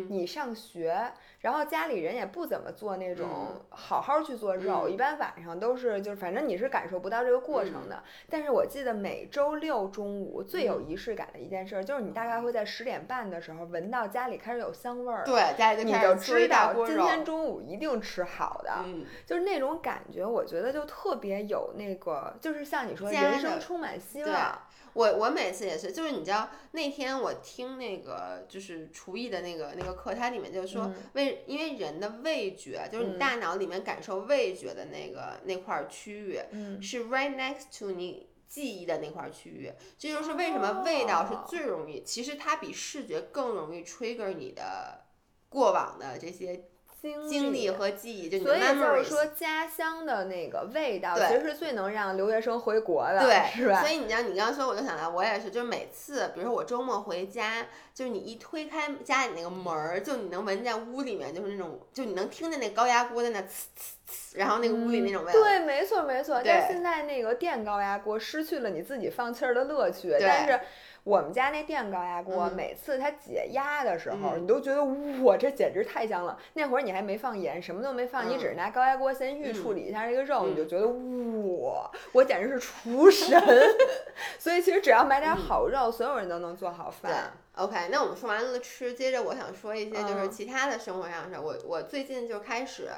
你上学。然后家里人也不怎么做那种好好去做肉，一般晚上都是就是反正你是感受不到这个过程的。但是我记得每周六中午最有仪式感的一件事，就是你大概会在十点半的时候闻到家里开始有香味儿，对，家里就你就知道今天中午一定吃好的，就是那种感觉，我觉得就特别有那个，就是像你说人生充满希望。我我每次也是，就是你知道那天我听那个就是厨艺的那个那个课，它里面就是说为因为人的味觉，就是你大脑里面感受味觉的那个那块区域，是 right next to 你记忆的那块区域，这就是为什么味道是最容易，其实它比视觉更容易 trigger 你的过往的这些。经历和记忆，就所以就是说，家乡的那个味道，其实是最能让留学生回国的，对，是吧？所以你知道，你刚刚说，我就想到，我也是，就是每次，比如说我周末回家，就是你一推开家里那个门儿，就你能闻见屋里面就是那种，就你能听见那高压锅在那呲呲呲，然后那个屋里那种味道。对，没错没错。但现在那个电高压锅失去了你自己放气儿的乐趣，但是。我们家那电高压锅，嗯每次它解压的时候，嗯你都觉得哇，这简直太香了。那会儿你还没放盐，什么都没放，你嗯只是拿高压锅先预嗯处理一下这个肉，嗯你就觉得哇，我简直是厨神。所以其实只要买点好肉，所有人都能做好饭。，OK，那我们说完了吃，接着我想说一些就是嗯其他的生活上的事儿。我我最近就开始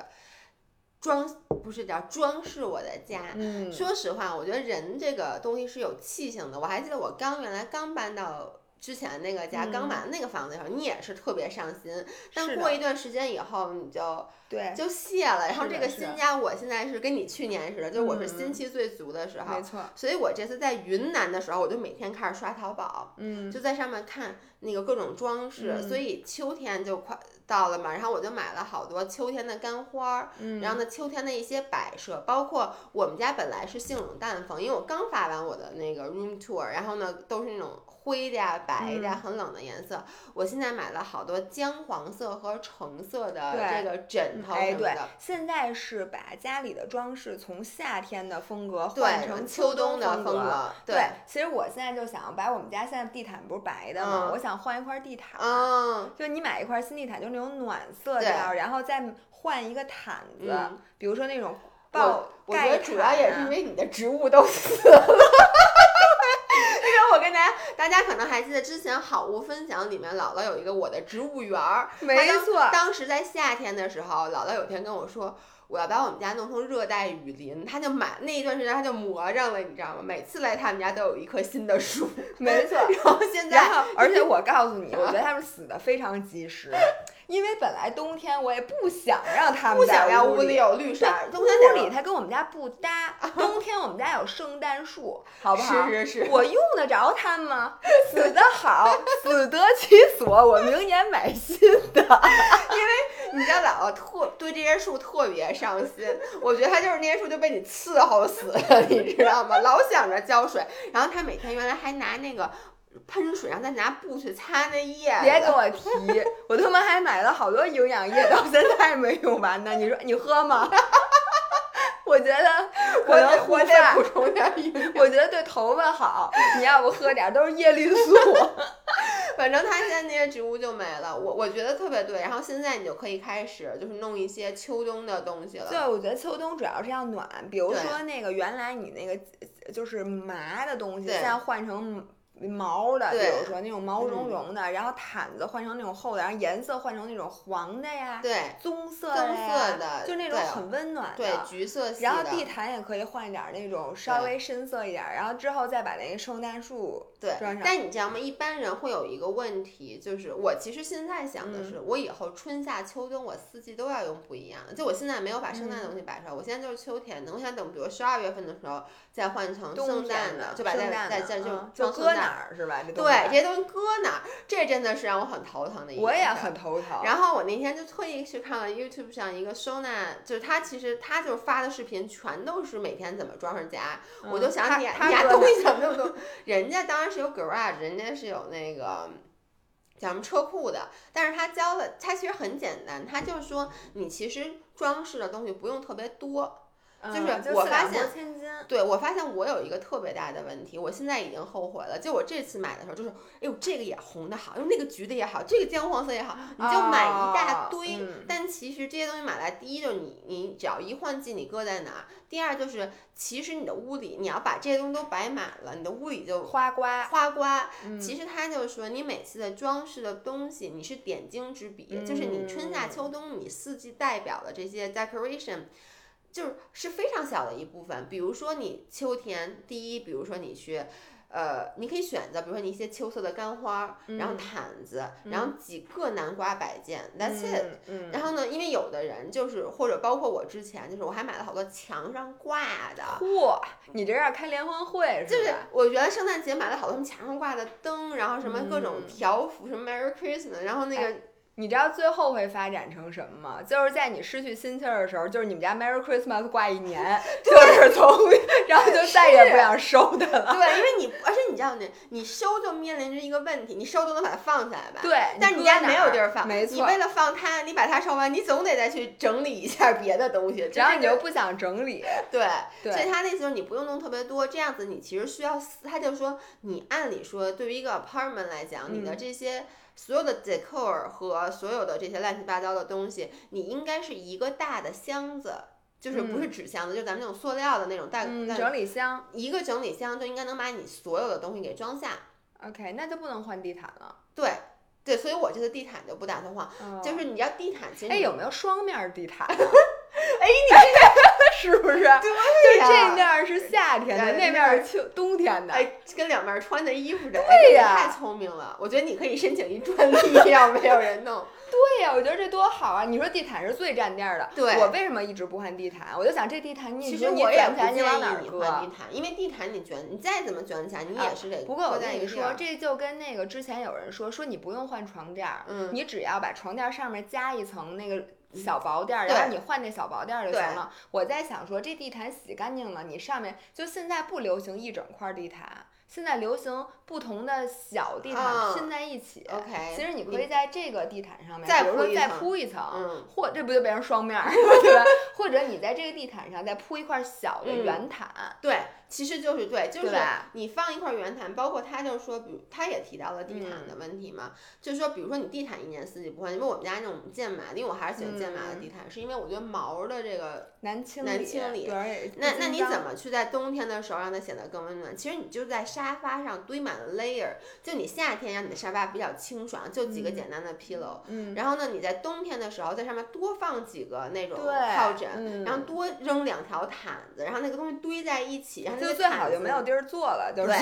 装，不是叫装饰我的家。嗯，说实话，我觉得人这个东西是有气性的。我还记得我刚原来刚搬到之前那个家，刚嗯买的那个房子的时候，你也是特别上心。但过一段时间以后，你就对，就卸了。然后这个新家，我现在是跟你去年似的，就是我是嗯心气最足的时候没。错，所以我这次在云南的时候，我就每天开始刷淘宝，嗯，就在上面看那个各种装饰。嗯所以秋天就快到了嘛，然后我就买了好多秋天的干花儿，嗯，然后呢，秋天的一些摆设，包括我们家本来是性冷淡风，因为我刚发完我的那个 room tour，然后呢都是那种灰的呀、白的呀、嗯很冷的颜色。我现在买了好多姜黄色和橙色的这个枕头哎，对什么的。，现在是把家里的装饰从夏天的风格换成秋冬的风格，对，其实我现在就想把我们家现在地毯不是白的吗？嗯我想换一块地毯，嗯，就你买一块新地毯，就是那种暖色调，然后再换一个毯子，嗯比如说那种我抱我觉盖得主要也是因为你的植物都死了。因 为我跟大家，大家可能还记得之前好物分享里面，姥姥有一个我的植物园儿，没错当时在夏天的时候，姥姥有天跟我说，我要把我们家弄成热带雨林，她就买那一段时间她就魔怔了，你知道吗？每次来他们家都有一棵新的树，没错。然后现在，而且我告诉你，我觉得他们死的非常及时，因为本来冬天我也不想让他们不想让屋要屋里有绿色儿，冬天屋里它跟我们家不搭，冬天我们家有圣诞树，好不好？是是是，我用得着它吗？死得好，死得其所，我明年买新的。因为你家姥姥特对这些树特别上心，我觉得他就是那些树就被你伺候死了，你知道吗？老想着浇水，然后她每天原来还拿那个喷水，然后再拿布去擦那叶子。别跟我提，我他妈还买了好多营养液，到现在没用完呢。你说你喝吗？我觉得我能护我得我得发补充点营养。我觉得对头发好，你要不喝点儿都是叶绿素。反正它现在那些植物就没了，我我觉得特别对。然后现在你就可以开始就是弄一些秋冬的东西了。对，我觉得秋冬主要是要暖，比如说那个原来你那个就是麻的东西，现在换成毛的，比如说那种毛茸嗯茸的，然后毯子换成那种厚的，然后颜色换成那种黄的呀、对棕色的呀色的就那种很温暖的。对，橘色系的然后地毯也可以换一点儿那种稍微深色一点儿，然后之后再把那个圣诞树对装上，但你知道吗？一般人会有一个问题，就是我其实现在想的嗯是，我以后春夏秋冬我四季都要用不一样的。就我现在没有把圣诞的东西摆出来，我现在就是秋天的。我想等，比如十二月份的时候再换成圣诞的，就把再再再就嗯就放圣诞。搁哪儿是吧？这东对，这些东西搁哪儿？这真的是让我很头疼的一件我也很头疼。然后我那天就特意去看了 YouTube 上一个收纳，就是他其实他就是发的视频全都是每天怎么装上家，我就嗯想你他他你家东西怎么那么多？人家当然是有 garage，人家是有那个。叫什么车库的？但是他教的，他其实很简单，他就是说，你其实装饰的东西不用特别多。就是我发现。对我发现我有一个特别大的问题，我现在已经后悔了。就我这次买的时候，就是，哎呦，这个也红的好，因为，那个橘的也好，这个姜黄色也好，你就买一大哦堆。嗯但其实这些东西买来，第一就是你你只要一换季，你搁在哪儿；第二就是其实你的屋里你要把这些东西都摆满了，你的屋里就花瓜，花瓜。嗯其实他就是说，你每次的装饰的东西，你是点睛之笔，就是你春夏嗯秋冬你四季代表的这些 decoration。就是是非常小的一部分，比如说你秋天，第一，比如说你去，呃，你可以选择，比如说你一些秋色的干花，然后嗯毯子，然后几个南瓜摆件，That's it。嗯，然后呢，因为有的人就是，或者包括我之前，就是我还买了好多墙上挂的，嚯，你这要开联欢会是就是？我觉得圣诞节买了好多什么墙上挂的灯，然后什么各种嗯条幅，什么 Merry Christmas，然后那个、你知道最后会发展成什么吗？就是在你失去心气儿的时候，就是你们家 Merry Christmas 挂一年，就是从，然后就再也不想收它了。对，因为你，而且你知道呢，你收就面临着一个问题，你收都能把它放下来吧？对，但是你家没有地儿放，没错。你为了放它，你把它收完，你总得再去整理一下别的东西，然后你又不想整理。对，所以他那意思就是你不用弄特别多，这样子你其实需要，他就说你按理说对于一个 apartment 来讲，你的这些。所有的 decor 和所有的这些乱七八糟的东西，你应该是一个大的箱子，就是不是纸箱子，就咱们那种塑料的那种大整理箱，一个整理箱就应该能把你所有的东西给装下。OK，那就不能换地毯了。对，对，所以我这个地毯就不打算换，就是你要地毯，其实哎，有没有双面地毯？哎，你是不是？对呀，就这面是夏天的，那面是秋冬天的。哎，跟两面穿的衣服的，对呀，太聪明了。我觉得你可以申请一专利，要没有人弄。对呀，我觉得这多好啊！你说地毯是最占地儿的，对我为什么一直不换地毯？我就想这地毯你，其实我也不建议你换地毯，因为地毯你卷，你再怎么卷起来，你也是得。不过我跟你说，这就跟那个之前有人说，说你不用换床垫儿，嗯，你只要把床垫上面加一层那个。小薄垫儿，然后你换那小薄垫儿就行了。我在想说，这地毯洗干净了，你上面就现在不流行一整块地毯，现在流行不同的小地毯拼在一起。OK，其实你可以在这个地毯上面，比如说再铺一层，嗯，或这不就变成双面儿，对吧？或者你在这个地毯上再铺一块小的圆毯，对。其实就是对，就是你放一块圆毯，包括他就说，比如他也提到了地毯的问题嘛，就是说，比如说你地毯一年四季不换，因为我们家那种剑马，因为我还是喜欢剑马的地毯，是因为我觉得毛的这个难清难清理。那那你怎么去在冬天的时候让它显得更温暖？其实你就在沙发上堆满了 layer，就你夏天让你的沙发比较清爽，就几个简单的 pillow，嗯，然后呢，你在冬天的时候在上面多放几个那种靠枕，然后多扔两条毯子，然后那个东西堆在一起，然后就最好就没有。地儿坐了，就是让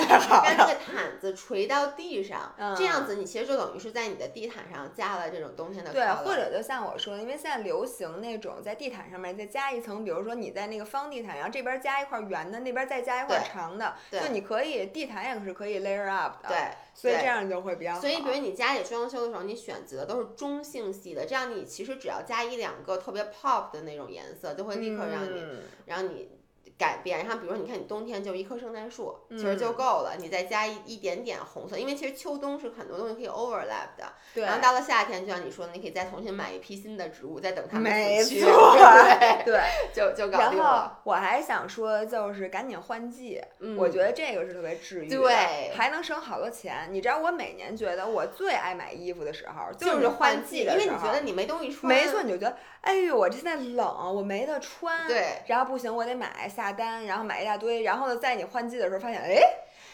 那个毯子垂到地上，这样子你其实就等于是在你的地毯上加了这种冬天的。对，或者就像我说的，因为现在流行那种在地毯上面再加一层，比如说你在那个方地毯，然后这边加一块圆的，那边再加一块长的，就你可以地毯也是可以 layer up 的。对，所以这样就会比较好。所以比如你家里装修的时候，你选择都是中性系的，这样你其实只要加一两个特别 pop 的那种颜色，就会立刻让你让你。改变，然后比如说，你看你冬天就一棵圣诞树，其实就够了。你再加一一点点红色，因为其实秋冬是很多东西可以 overlap 的。对。然后到了夏天，就像你说的，你可以再重新买一批新的植物，再等它们死去。没错。对。就就搞定了。然后我还想说，就是赶紧换季，我觉得这个是特别治愈的，还能省好多钱。你知道我每年觉得我最爱买衣服的时候就是换季，因为你觉得你没东西穿。没错，你就觉得，哎呦，我这现在冷，我没得穿。对。然后不行，我得买下单，然后买一大堆，然后呢，在你换季的时候发现，哎，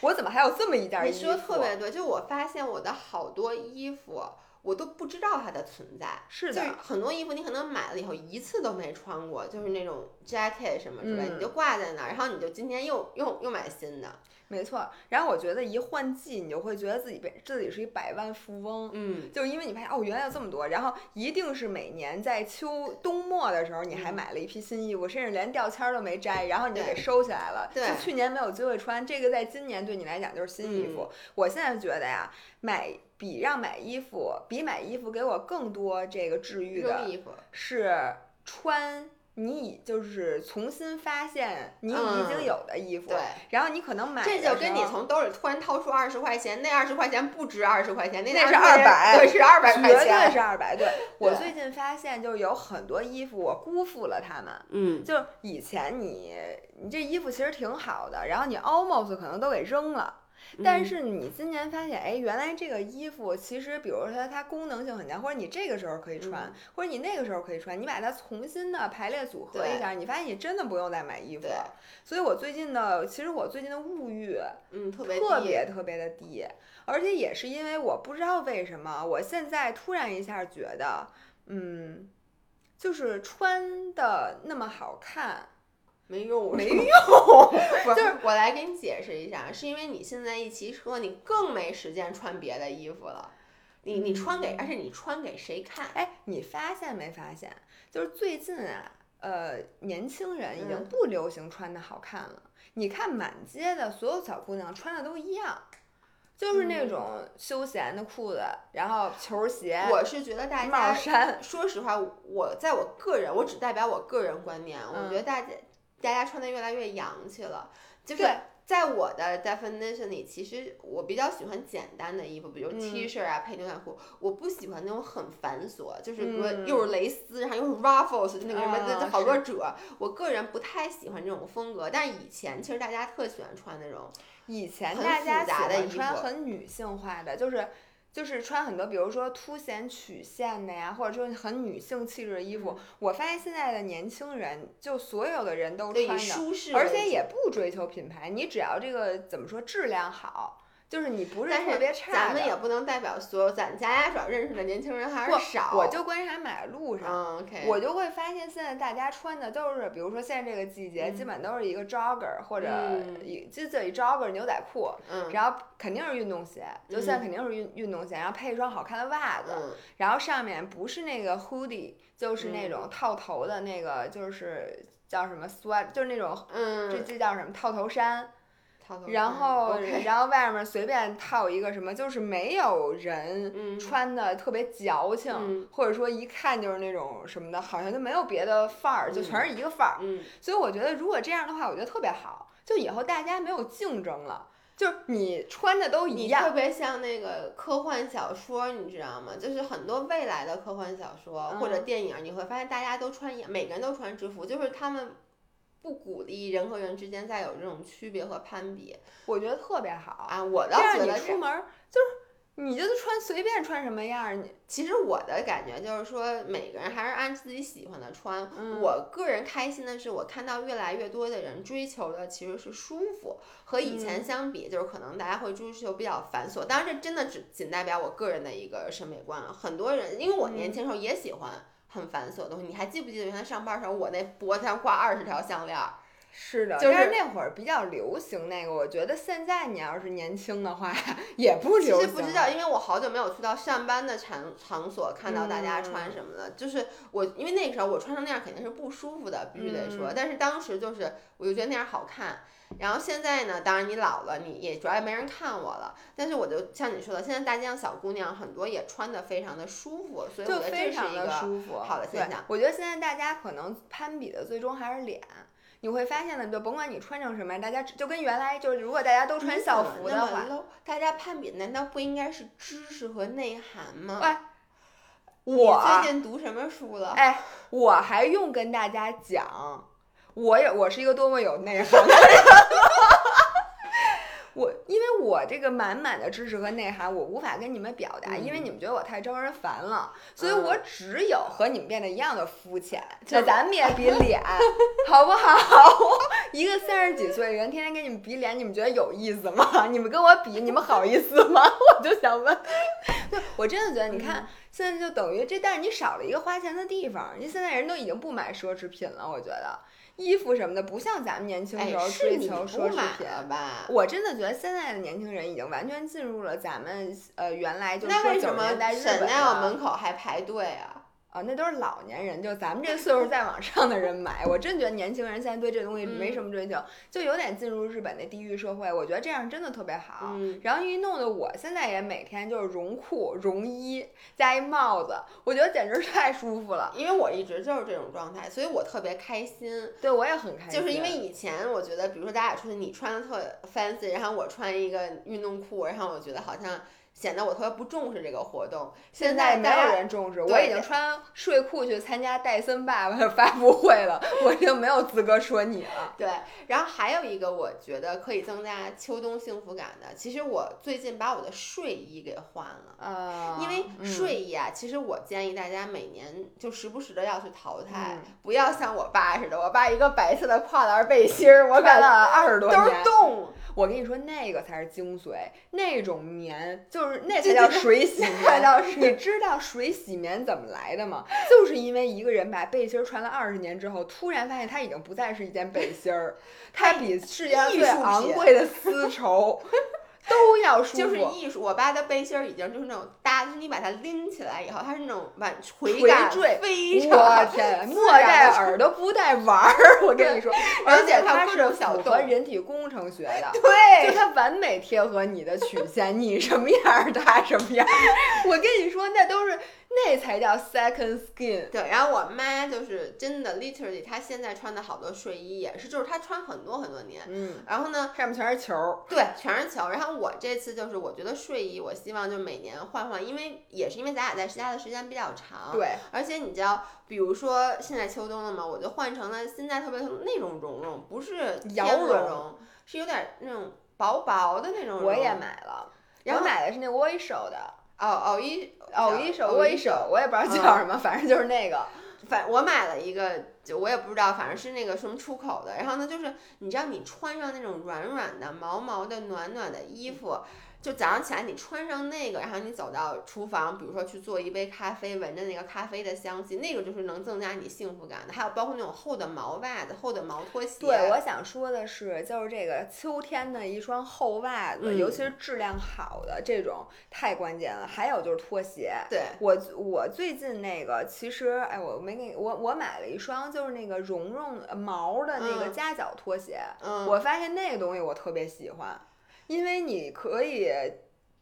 我怎么还有这么一件衣服？你说特别对，就我发现我的好多衣服，我都不知道它的存在。是的，很多衣服你可能买了以后一次都没穿过，就是那种 jacket 什么之类，你就挂在那儿，然后你就今天又又又买新的。没错，然后我觉得一换季，你就会觉得自己被自己是一百万富翁，嗯，就是因为你发现哦，原来有这么多，然后一定是每年在秋冬末的时候，你还买了一批新衣服，甚至连吊签都没摘，然后你就给收起来了，对，就去年没有机会穿，这个在今年对你来讲就是新衣服。我现在觉得呀，买比让买衣服比买衣服给我更多这个治愈的，是穿。你已就是重新发现你已经有的衣服，对，然后你可能买这就跟你从兜里突然掏出二十块钱，那二十块钱不值二十块钱，那是二百，对，是二百块钱，绝对是二百。对 我最近发现，就是有很多衣服我辜负了他们，嗯，就以前你你这衣服其实挺好的，然后你 almost 可能都给扔了。但是你今年发现，哎，原来这个衣服其实，比如说它功能性很强，或者你这个时候可以穿，或者你那个时候可以穿，你把它重新的排列组合一下，你发现你真的不用再买衣服了。所以我最近的，其实我最近的物欲，嗯，特别特别特别的低，而且也是因为我不知道为什么，我现在突然一下觉得，嗯，就是穿的那么好看。没用，没用，就是我来给你解释一下，是因为你现在一骑车，你更没时间穿别的衣服了。你你穿给，而且你穿给谁看？哎，你发现没发现？就是最近啊，呃，年轻人已经不流行穿的好看了。你看满街的所有小姑娘穿的都一样。就是那种休闲的裤子，然后球鞋。我是觉得大帽衫。说实话，我在我个人，我只代表我个人观念。我觉得大家大家穿的越来越洋气了，就是在我的 definition 里，其实我比较喜欢简单的衣服，比如 T 恤啊，配牛仔裤。我不喜欢那种很繁琐，就是比如又是蕾丝，然后又是 ruffles，就那个什么，就好多褶。我个人不太喜欢这种风格，但是以前其实大家特喜欢穿那种。以前大家喜欢穿很女性化的，就是就是穿很多，比如说凸显曲线的呀，或者说很女性气质的衣服。我发现现在的年轻人，就所有的人都穿的，而且也不追求品牌，你只要这个怎么说质量好。就是你不是特别差，咱们也不能代表所有。咱家家主要认识的年轻人还是少。我就观察马路上，我就会发现现在大家穿的都是，比如说现在这个季节，基本都是一个 jogger 或者一就这一 jogger 牛仔裤，然后肯定是运动鞋，就现在肯定是运运动鞋，然后配一双好看的袜子，然后上面不是那个 hoodie，就是那种套头的那个，就是叫什么 sweat，就是那种，这这叫什么套头衫。然后，然后外面随便套一个什么，就是没有人穿的特别矫情，或者说一看就是那种什么的，好像就没有别的范儿，就全是一个范儿。所以我觉得，如果这样的话，我觉得特别好，就以后大家没有竞争了，就是你穿的都一样。特别像那个科幻小说，你知道吗？就是很多未来的科幻小说或者电影，你会发现大家都穿一样，每个人都穿制服，就是他们。不鼓励人和人之间再有这种区别和攀比，我觉得特别好啊！我倒觉得你出门就是你就是穿随便穿什么样儿，你其实我的感觉就是说，每个人还是按自己喜欢的穿。我个人开心的是，我看到越来越多的人追求的其实是舒服，和以前相比，就是可能大家会追求比较繁琐。当然，这真的只仅代表我个人的一个审美观了。很多人，因为我年轻时候也喜欢。很繁琐的东西，你还记不记得原来上班的时候我那脖子上挂二十条项链？是的，就是那会儿比较流行那个。我觉得现在你要是年轻的话，也不流行。其实不知道，因为我好久没有去到上班的场场所看到大家穿什么了。就是我，因为那个时候我穿成那样肯定是不舒服的，必须得说。但是当时就是我就觉得那样好看。然后现在呢，当然你老了，你也主要也没人看我了。但是我就像你说的，现在大街上小姑娘很多也穿的非常的舒服，所以我觉得这是一个好的现象。我觉得现在大家可能攀比的最终还是脸。你会发现呢，就甭管你穿成什么，大家就跟原来就是，如果大家都穿校服的话，大家攀比难道不应该是知识和内涵吗？哎，我最近读什么书了？哎，我还用跟大家讲。我也我是一个多么有内涵的人，我因为我这个满满的知识和内涵，我无法跟你们表达，因为你们觉得我太招人烦了，所以我只有和你们变得一样的肤浅。那咱们也比脸，好不好？一个三十几岁的人天天跟你们比脸，你们觉得有意思吗？你们跟我比，你们好意思吗？我就想问，对我真的觉得，你看现在就等于这，但是你少了一个花钱的地方，因为现在人都已经不买奢侈品了，我觉得。衣服什么的不像咱们年轻时候追求奢侈品吧？我真的觉得现在的年轻人已经完全进入了咱们呃原来就说九十年代日本的门口还排队啊。啊，那都是老年人，就咱们这岁数再往上的人买。我真觉得年轻人现在对这东西没什么追求，就有点进入日本那地域社会。我觉得这样真的特别好。然后一弄得我现在也每天就是绒裤、绒衣加一帽子，我觉得简直太舒服了。因为我一直就是这种状态，所以我特别开心。对我也很开心。就是因为以前我觉得，比如说咱俩出去，你穿的特 fancy，然后我穿一个运动裤，然后我觉得好像。显得我特别不重视这个活动。现在没有人重视，我已经穿睡裤去参加戴森爸爸的发布会了，我已经没有资格说你了。对，然后还有一个我觉得可以增加秋冬幸福感的，其实我最近把我的睡衣给换了。啊，因为睡衣啊，其实我建议大家每年就时不时的要去淘汰，不要像我爸似的，我爸一个白色的跨栏背心儿，我穿了二十多年都是洞。我跟你说，那个才是精髓，那种棉就是那才叫水洗棉。你知道水洗棉怎么来的吗？就是因为一个人把背心穿了二十年之后，突然发现它已经不再是一件背心儿，它比世界上最昂贵的丝绸。都要舒服，就是艺术。我爸的背心儿已经就是那种搭，就是你把它拎起来以后，它是那种挽垂感坠，非常。我天，莫戴耳朵不带玩儿，我跟你说，而且它是符合人体工程学的，对，就它完美贴合你的曲线，你什么样儿它什么样儿。我跟你说，那都是。那才叫 second skin。对，然后我妈就是真的 literally，她现在穿的好多睡衣也是，就是她穿很多很多年。嗯。然后呢，上面全是球。对，全是球。然后我这次就是，我觉得睡衣，我希望就每年换换，因为也是因为咱俩在家的时间比较长。对。而且你知道，比如说现在秋冬了嘛，我就换成了现在特别那种绒绒，不是羊绒，是有点那种薄薄的那种。我也买了，然后买的是那 o i s h o 的。哦哦一哦一手握一手，我也不知道叫什么，反正就是那个。反我买了一个，就我也不知道，反正是那个什么出口的。然后呢，就是你知道，你穿上那种软软的、毛毛的、暖暖的衣服。就早上起来，你穿上那个，然后你走到厨房，比如说去做一杯咖啡，闻着那个咖啡的香气，那个就是能增加你幸福感的。还有包括那种厚的毛袜子、厚的毛拖鞋。对，我想说的是，就是这个秋天的一双厚袜子，尤其是质量好的这种，太关键了。还有就是拖鞋。对，我我最近那个其实，哎，我没给我我买了一双，就是那个绒绒毛的那个夹脚拖鞋。嗯。我发现那个东西我特别喜欢。因为你可以，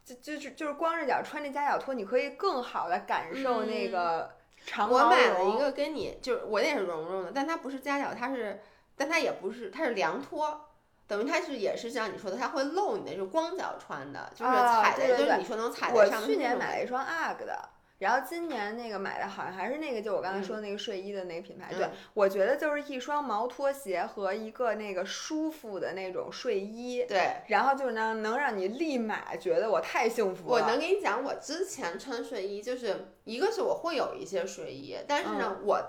就就是就是光着脚穿着夹脚拖，你可以更好的感受那个长毛我买了一个跟你，就是我也是绒绒的，但它不是夹脚，它是，但它也不是，它是凉拖，等于它是也是像你说的，它会露你的，就光脚穿的，就是踩在，就是你说能踩在上面。我去年买了一双 UGG 的。然后今年那个买的好像还是那个，就我刚才说的那个睡衣的那个品牌。对，我觉得就是一双毛拖鞋和一个那个舒服的那种睡衣。对，然后就是能能让你立马觉得我太幸福了。我能给你讲，我之前穿睡衣，就是一个是我会有一些睡衣，但是呢，我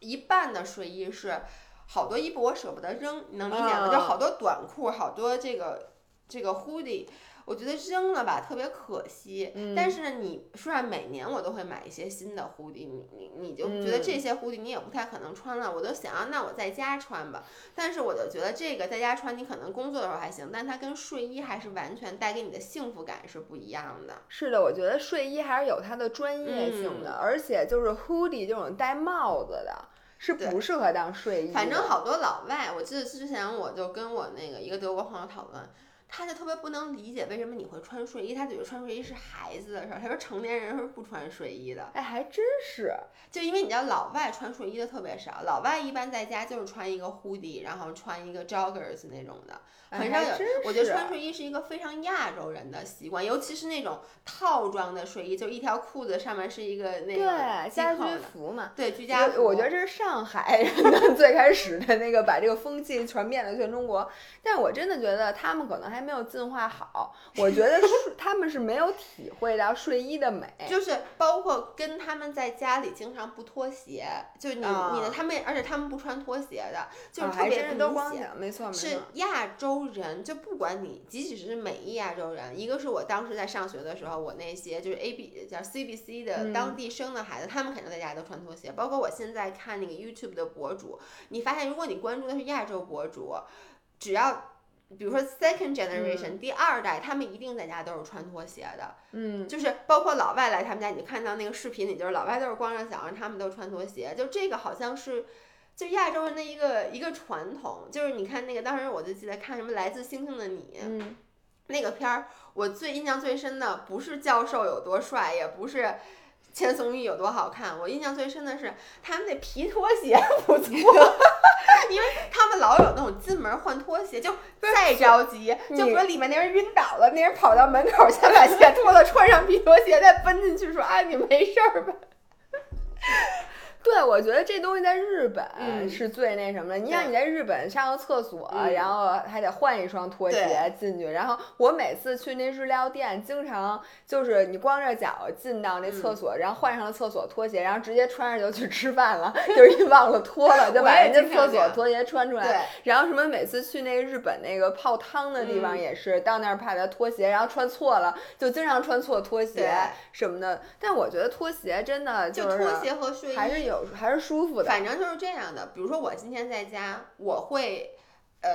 一半的睡衣是好多衣服我舍不得扔，能理解吗？就好多短裤，好多这个这个 hoodie。我觉得扔了吧特别可惜，但是呢，你虽然每年我都会买一些新的 hoodie，你你你就觉得这些 hoodie 你也不太可能穿了，我都想要那我在家穿吧。但是我就觉得这个在家穿，你可能工作的时候还行，但它跟睡衣还是完全带给你的幸福感是不一样的。是的，我觉得睡衣还是有它的专业性的，而且就是 hoodie 这种戴帽子的，是不适合当睡衣。反正好多老外，我记得之前我就跟我那个一个德国朋友讨论。他就特别不能理解为什么你会穿睡衣，他觉得穿睡衣是孩子的事儿。他说成年人是不穿睡衣的。哎，还真是，就因为你知道老外穿睡衣的特别少，老外一般在家就是穿一个 hoodie，然后穿一个 joggers 那种的。很少有，我觉得穿睡衣是一个非常亚洲人的习惯，尤其是那种套装的睡衣，就一条裤子上面是一个那个对家居服嘛，对居家服。我觉得这是上海人 最开始的那个把这个风气传遍了全中国，但我真的觉得他们可能还没有进化好，我觉得 他们是没有体会到睡衣的美，就是包括跟他们在家里经常不脱鞋，就你你的他们，而且他们不穿拖鞋的，就是特别明显，没错没错，是亚洲。人就不管你，即使是美裔亚洲人，一个是我当时在上学的时候，我那些就是 A B 叫 C B C 的当地生的孩子，他们肯定在家都穿拖鞋。包括我现在看那个 YouTube 的博主，你发现如果你关注的是亚洲博主，只要比如说 Second Generation 第二代，他们一定在家都是穿拖鞋的。嗯，就是包括老外来他们家，你看到那个视频里，就是老外都是光着脚，他们都穿拖鞋。就这个好像是。就亚洲人的一个一个传统，就是你看那个当时我就记得看什么《来自星星的你》，嗯，那个片儿，我最印象最深的不是教授有多帅，也不是千颂伊有多好看，我印象最深的是他们那皮拖鞋 不错，因为他们老有那种进门换拖鞋，就再着急，就比如里面那人晕倒了，那人跑到门口 先把鞋脱了，穿上皮拖鞋再奔进去说：“啊，你没事儿吧？”对，我觉得这东西在日本是最那什么的。你想你在日本上个厕所，然后还得换一双拖鞋进去。然后我每次去那日料店，经常就是你光着脚进到那厕所，然后换上了厕所拖鞋，然后直接穿着就去吃饭了，就是一忘了脱了，就把人家厕所拖鞋穿出来。然后什么每次去那个日本那个泡汤的地方也是，到那儿怕他拖鞋，然后穿错了，就经常穿错拖鞋什么的。但我觉得拖鞋真的就拖鞋和睡衣还是有。有还是舒服的，反正就是这样的。比如说我今天在家，我会，呃，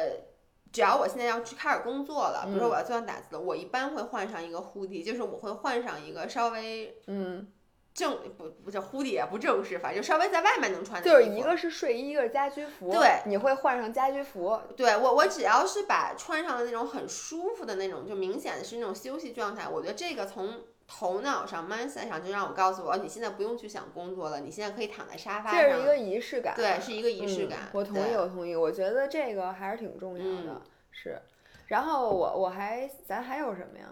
只要我现在要去开始工作了，比如说我要做打字了，我一般会换上一个 hoodie，就是我会换上一个稍微嗯，正不不叫 hoodie 也不正式，反正就稍微在外面能穿的就是一个是睡衣，一个是家居服。对你会换上家居服。对我，我只要是把穿上的那种很舒服的那种，就明显的是那种休息状态，我觉得这个从头脑上、mindset 上就让我告诉我，你现在不用去想工作了，你现在可以躺在沙发上。这是一个仪式感。对，是一个仪式嗯感。我同意，我同意。我觉得这个还是挺重要的。嗯是。然后我我还咱还有什么呀？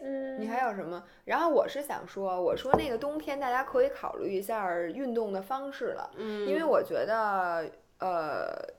嗯你还有什么？然后我是想说，我说那个冬天大家可以考虑一下运动的方式了，嗯，因为我觉得呃。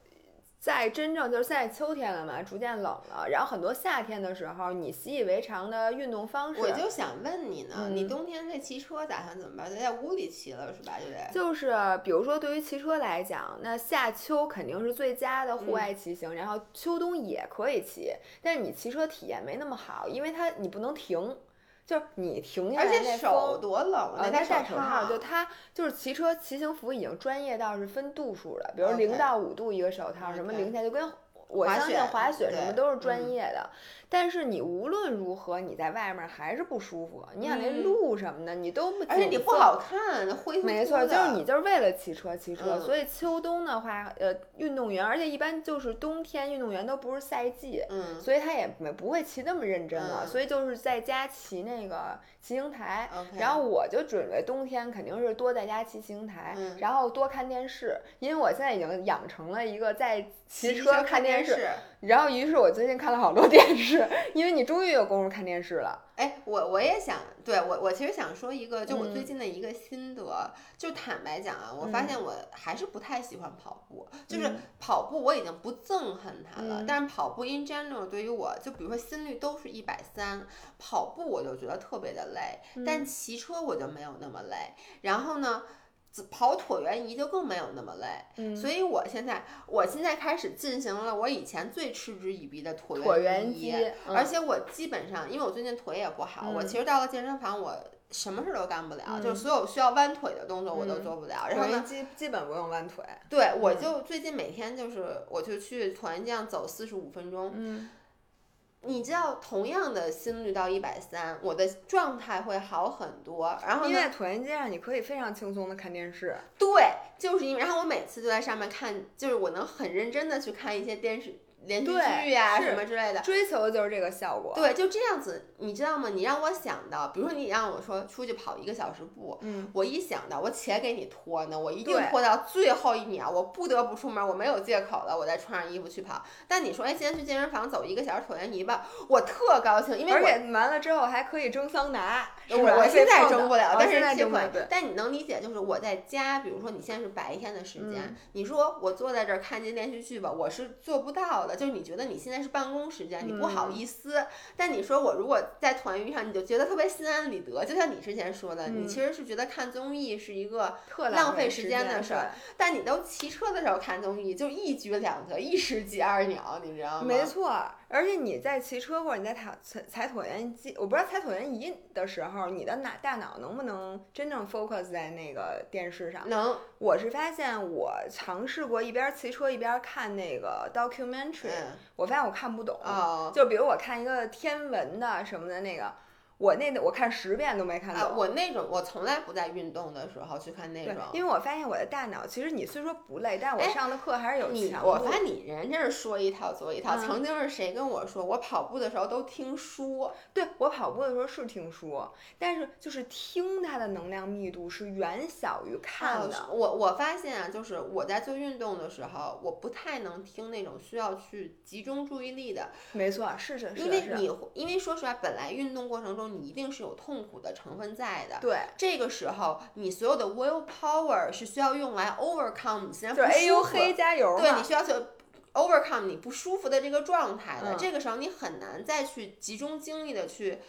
在真正就是现在秋天了嘛，逐渐冷了，然后很多夏天的时候，你习以为常的运动方式，我就想问你呢，嗯你冬天这骑车打算怎么办？得在屋里骑了是吧？就得。就是比如说，对于骑车来讲，那夏秋肯定是最佳的户外骑行，然后秋冬也可以骑，但是你骑车体验没那么好，因为它你不能停，就是你停下而且手风。多冷啊！呃，得戴手手套，就他就是骑车骑行服已经专业到是分度数了，比如零到五度一个手套，什么零下就跟我相信滑雪什么都是专嗯。业的，但是你无论如何你在外面还是不舒服，你想那嗯。路什么的你都不而且你不好看，那灰秃没错，就是你。就是为了骑车骑车，嗯。所以秋冬的话，呃，运动员，而且一般就是冬天运动员都不是赛季，嗯所以他也没不会骑那么认真了，嗯。所以就是在家骑那个骑行台。然后我就准备冬天肯定是多在家骑行台，嗯。然后多看电视，因为我现在已经养成了一个在骑骑车看看电视。然后于是我最近看了好多电视，因为你终于有功夫看电视了。哎，我我也想，对我我其实想说一个，就我最嗯近的一个心得，就坦白讲啊，我发现我还是不太喜欢跑步，就是嗯跑步我已经不憎恨它了，嗯但是跑步 in general 对于我，就比如说心率都是一百三，跑步我就觉得特别的累，但嗯骑车我就没有那么累，然后呢。跑椭圆仪就更没有那么累，嗯。所以我现在我现在开始进行了我以前最嗤之以鼻的椭椭圆圆仪，而且我基本上，因为我最近腿也不好，我嗯。其实到了健身房，我什么事都干不了，嗯就是所有需要弯腿的动作我都嗯。做不了。然后呢，基基本不用弯腿。对我嗯。就最近每天就是我就去椭圆机上走四十五分钟。嗯，你知道，同样的心率到一百三，我的状态会好很多。然后呢因为，椭圆机上你可以非常轻松的看电视。对，就是因为，然后我每次就在上面看，就是我能很认真的去看一些电视连续剧呀、是什么之类的。追求的就是这个效果。对，就这样子，你知道吗？你让我想到，比如说你让我说出去跑一个小时步，嗯，我一想到我且给你拖呢，我一定对拖到最后一秒，我不得不出门，我没有借口了，我再穿上衣服去跑。但你说，哎，今天去健身房走一个小时椭圆仪吧，我特高兴，因为我而且完了之后还可以蒸桑拿，是我吧我现在蒸不了，但是这蒸不了对。但你能理解，就是我在家，比如说你现在是白天的时间，嗯你说我坐在这儿看这连续剧吧，我是做不到的。就是你觉得你现在是办公时间，你不好嗯意思。但你说我如果在团娱上，你就觉得特别心安理得。就像你之前说的，你嗯其实是觉得看综艺是一个特浪费费时间的事儿，但你都骑车的时候看综艺，就一举两得，一石几二鸟，你知道吗？没错，而且你在骑车或者你在踩踩踩椭圆机，我不知道踩椭圆仪的时候，你的脑大脑能不能真正 focus 在那个电视上？能，我是发现我尝试过一边骑车一边看那个 documentary，、嗯，我发现我看不懂。哦。就比如我看一个天文的什么的那个，我那我看十遍都没看懂。啊，我那种我从来不在运动的时候去看那种，，因为我发现我的大脑，其实你虽说不累，但是我哎上的课还是有你强度我发现你人真是说一套做一套。嗯曾经是谁跟我说，我跑步的时候都听书，对我跑步的时候是听书，但是就是听它的能量密度是远小于看的。我我发现啊，就是我在做运动的时候，我不太能听那种需要去集中注意力的，没错，是是是因为你因为说实话，本来运动过程中你一定是有痛苦的成分在的。对，这个时候，你所有的 will power 是需要用来 overcome 你现在就是不 A U 舒服黑加油对，你需要去 overcome 你不舒服的这个状态的。嗯这个时候你很难再去集中精力的去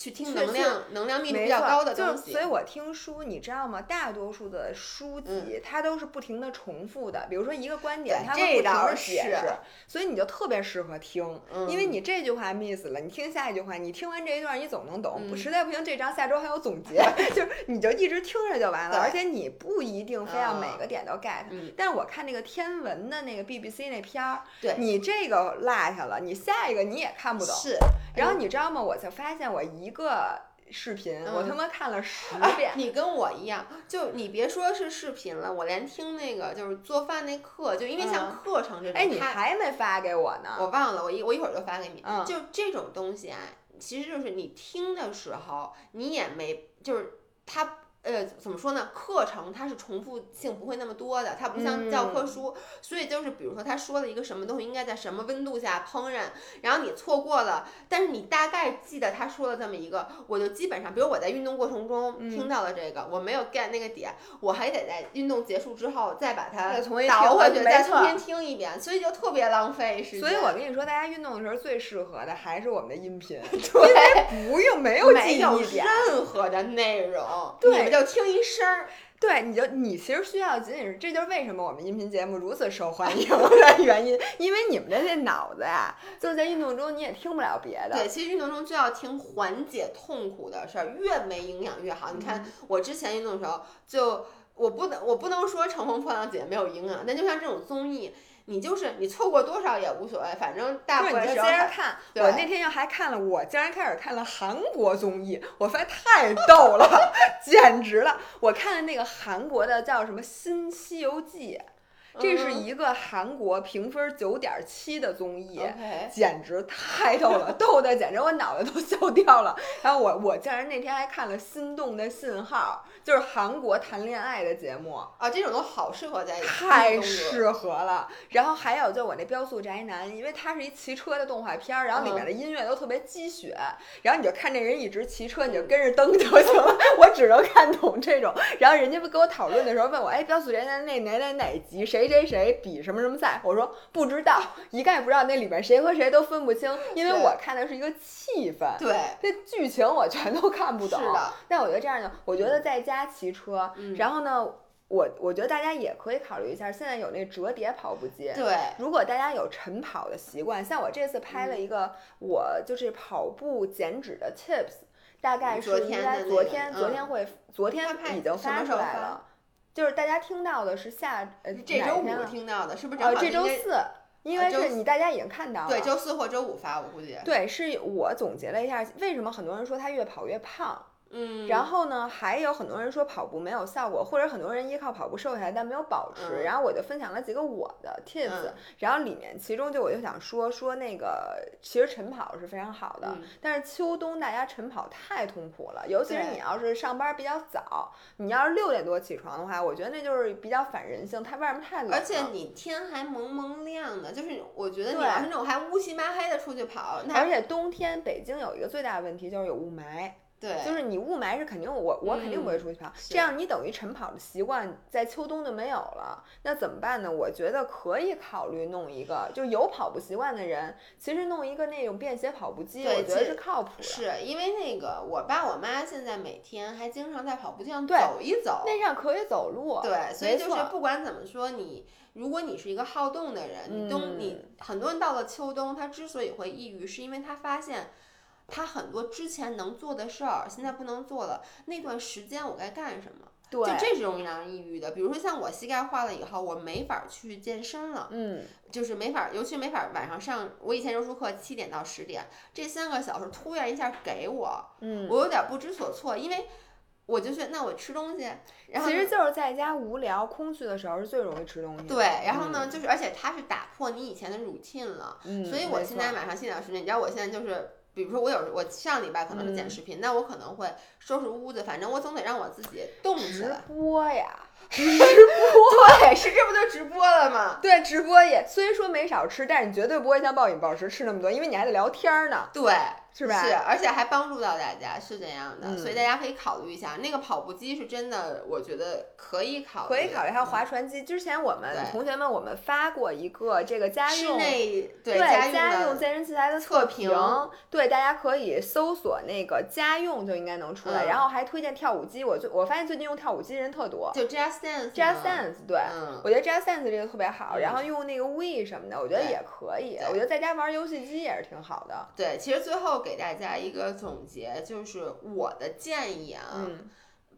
去听能量能量密度比较高的东西。所以我听书，你知道吗？大多数的书籍它都是不停的重复的，比如说一个观点，它会不停的解释，所以你就特别适合听，因为你这句话 miss 了，你听下一句话，你听完这一段你总能懂。实在不行，这章下周还有总结，就是你就一直听着就完了，而且你不一定非要每个点都 get。但是我看那个天文的那个 BBC 那片儿，你这个落下了，你下一个你也看不懂。是，然后你知道吗？我才发现我一个视频，我他妈看了十遍。你跟我一样，就你别说是视频了，我连听那个就是做饭那课，就因为像课程这种，哎，你还没发给我呢，我忘了，我一我一会儿就发给你。就这种东西啊，其实就是你听的时候，你也没就是它。呃，怎么说呢？课程它是重复性不会那么多的，它不像教科书，所以就是比如说他说了一个什么东西应该在什么温度下烹饪，然后你错过了，但是你大概记得他说了这么一个，我就基本上，比如我在运动过程中听到了这个，我没有 get 那个点，我还得在运动结束之后再把它倒回去，再重新听一遍，所以就特别浪费时间。所以我跟你说，大家运动的时候最适合的还是我们的音频，因为，不用没有记忆点，任何的内容，对。就听一声儿，对，你就你其实需要仅仅是，这就是为什么我们音频节目如此受欢迎的原因，因为你们的这脑子呀，就在运动中你也听不了别的。对，其实运动中就要听缓解痛苦的事儿，越没营养越好。你看我之前运动的时候，就我不能我不能说乘风破浪姐没有营养，但就像这种综艺。你就是你错过多少也无所谓，反正大部分时间看。我那天要还看了，我竟然开始看了韩国综艺，我发现太逗了，简直了！我看了那个韩国的叫什么《新西游记》。这是一个韩国评分九点七的综艺，简直太逗了，逗的简直我脑袋都笑掉了。然后我我竟然那天还看了《心动的信号》，就是韩国谈恋爱的节目啊，这种都好适合在一起，太适合了。然后还有就我那标速宅男，因为它是一骑车的动画片儿，然后里面的音乐都特别鸡血，然后你就看这人一直骑车，你就跟着蹬就行了。我只能看懂这种。然后人家不跟我讨论的时候问我，哎，标速宅男那哪哪哪集谁？谁谁谁比什么什么赛？我说不知道，一概不知道那里边谁和谁都分不清，因为我看的是一个气氛，对，这剧情我全都看不懂。是的，但我觉得这样就，我觉得在家骑车，然后呢，我我觉得大家也可以考虑一下，现在有那折叠跑步机。对，如果大家有晨跑的习惯，像我这次拍了一个，我就是跑步减脂的 tips，大概是应该昨天昨天会昨天已经发出来了。就是大家听到的是下呃这周五听到的，是不是？呃，这周四，因为是你大家已经看到了。对，周四或周五发，我估计。对，是我总结了一下，为什么很多人说他越跑越胖。嗯，然后呢，还有很多人说跑步没有效果，或者很多人依靠跑步瘦下来，但没有保持。然后我就分享了几个我的 tips，然后里面其中就我就想说说那个，其实晨跑是非常好的，但是秋冬大家晨跑太痛苦了，尤其是你要是上班比较早，你要是六点多起床的话，我觉得那就是比较反人性，它外面太冷，而且你天还蒙蒙亮的，就是我觉得你要是那种还乌漆麻黑的出去跑，而且冬天北京有一个最大的问题就是有雾霾。对，就是你雾霾是肯定，我我肯定不会出去跑，这样你等于晨跑的习惯在秋冬就没有了，那怎么办呢？我觉得可以考虑弄一个，就有跑步习惯的人，其实弄一个那种便携跑步机，我觉得是靠谱的。是因为那个我爸我妈现在每天还经常在跑步机上走一走，那上可以走路。对，所以就是不管怎么说，你如果你是一个好动的人，你冬你很多人到了秋冬，他之所以会抑郁，是因为他发现。他很多之前能做的事儿，现在不能做了。那段时间我该干什么？对，就这是容易让人抑郁的。比如说像我膝盖坏了以后，我没法去健身了，嗯，就是没法，尤其没法晚上上。我以前柔术课七点到十点，这三个小时突然一下给我，嗯，我有点不知所措，因为我就觉得那我吃东西，然后其实就是在家无聊空虚的时候是最容易吃东西。对，然后呢，就是而且它是打破你以前的 routine 了，嗯，所以我现在晚上七点到十点，你知道我现在就是。比如说我有我上礼拜可能是剪视频，那我可能会收拾屋子，反正我总得让我自己动起来。直播呀，直播，对，是这不就直播了吗？对，直播也虽说没少吃，但是你绝对不会像暴饮暴食吃那么多，因为你还得聊天呢。对，是吧？是，而且还帮助到大家，是这样的，嗯所以大家可以考虑一下。那个跑步机是真的，我觉得可以考虑，可以考虑，还有划船机。之前我们同学们，我们发过一个这个家室用内对家用健身器材的测评评，对，大家可以搜索那个家用就应该能出来。嗯然后还推荐跳舞机，我最我发现最近用跳舞机人特多。就 Just Dance Just Dance 对，嗯我觉得 Just Dance 这个特别好，嗯然后用那个 We 什么的，我觉得也可以。我觉得在家玩游戏机也是挺好的。对，其实最后给大家一个总结，就是我的建议啊，嗯，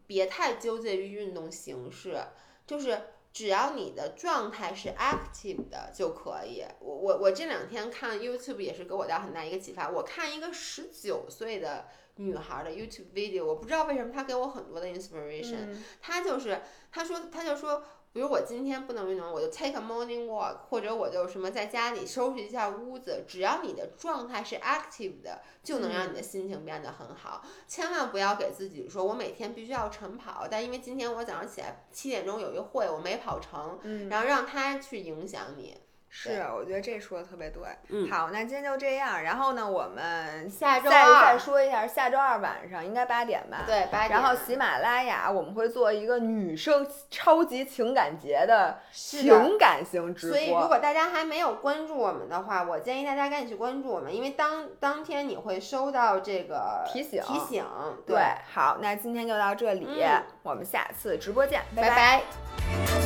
别太纠结于运动形式，就是只要你的状态是 active 的就可以。我我我这两天看 YouTube 也是给我带来很大一个启发。我看一个十九岁的女孩的 YouTube video，我不知道为什么她给我很多的 inspiration。嗯她就是她说她就说。比如我今天不能运动，我就 take a morning walk，或者我就什么在家里收拾一下屋子。只要你的状态是 active 的，就能让你的心情变得很好。千万不要给自己说，我每天必须要晨跑，但因为今天我早上起来七点钟有一个会，我没跑成，嗯，然后让它去影响你。是，我觉得这说的特别对。嗯好，那今天就这样。然后呢，我们下周再再，说一下，下周二晚上应该八点吧。对，八点。然后喜马拉雅我们会做一个女生超级情感节的情感型直播所以，如。果大家还没有关注我们的话，我建议大家赶紧去关注我们，因为当当天你会收到这个提醒提醒。对，好，那今天就到这里，嗯我们下次直播见，拜拜拜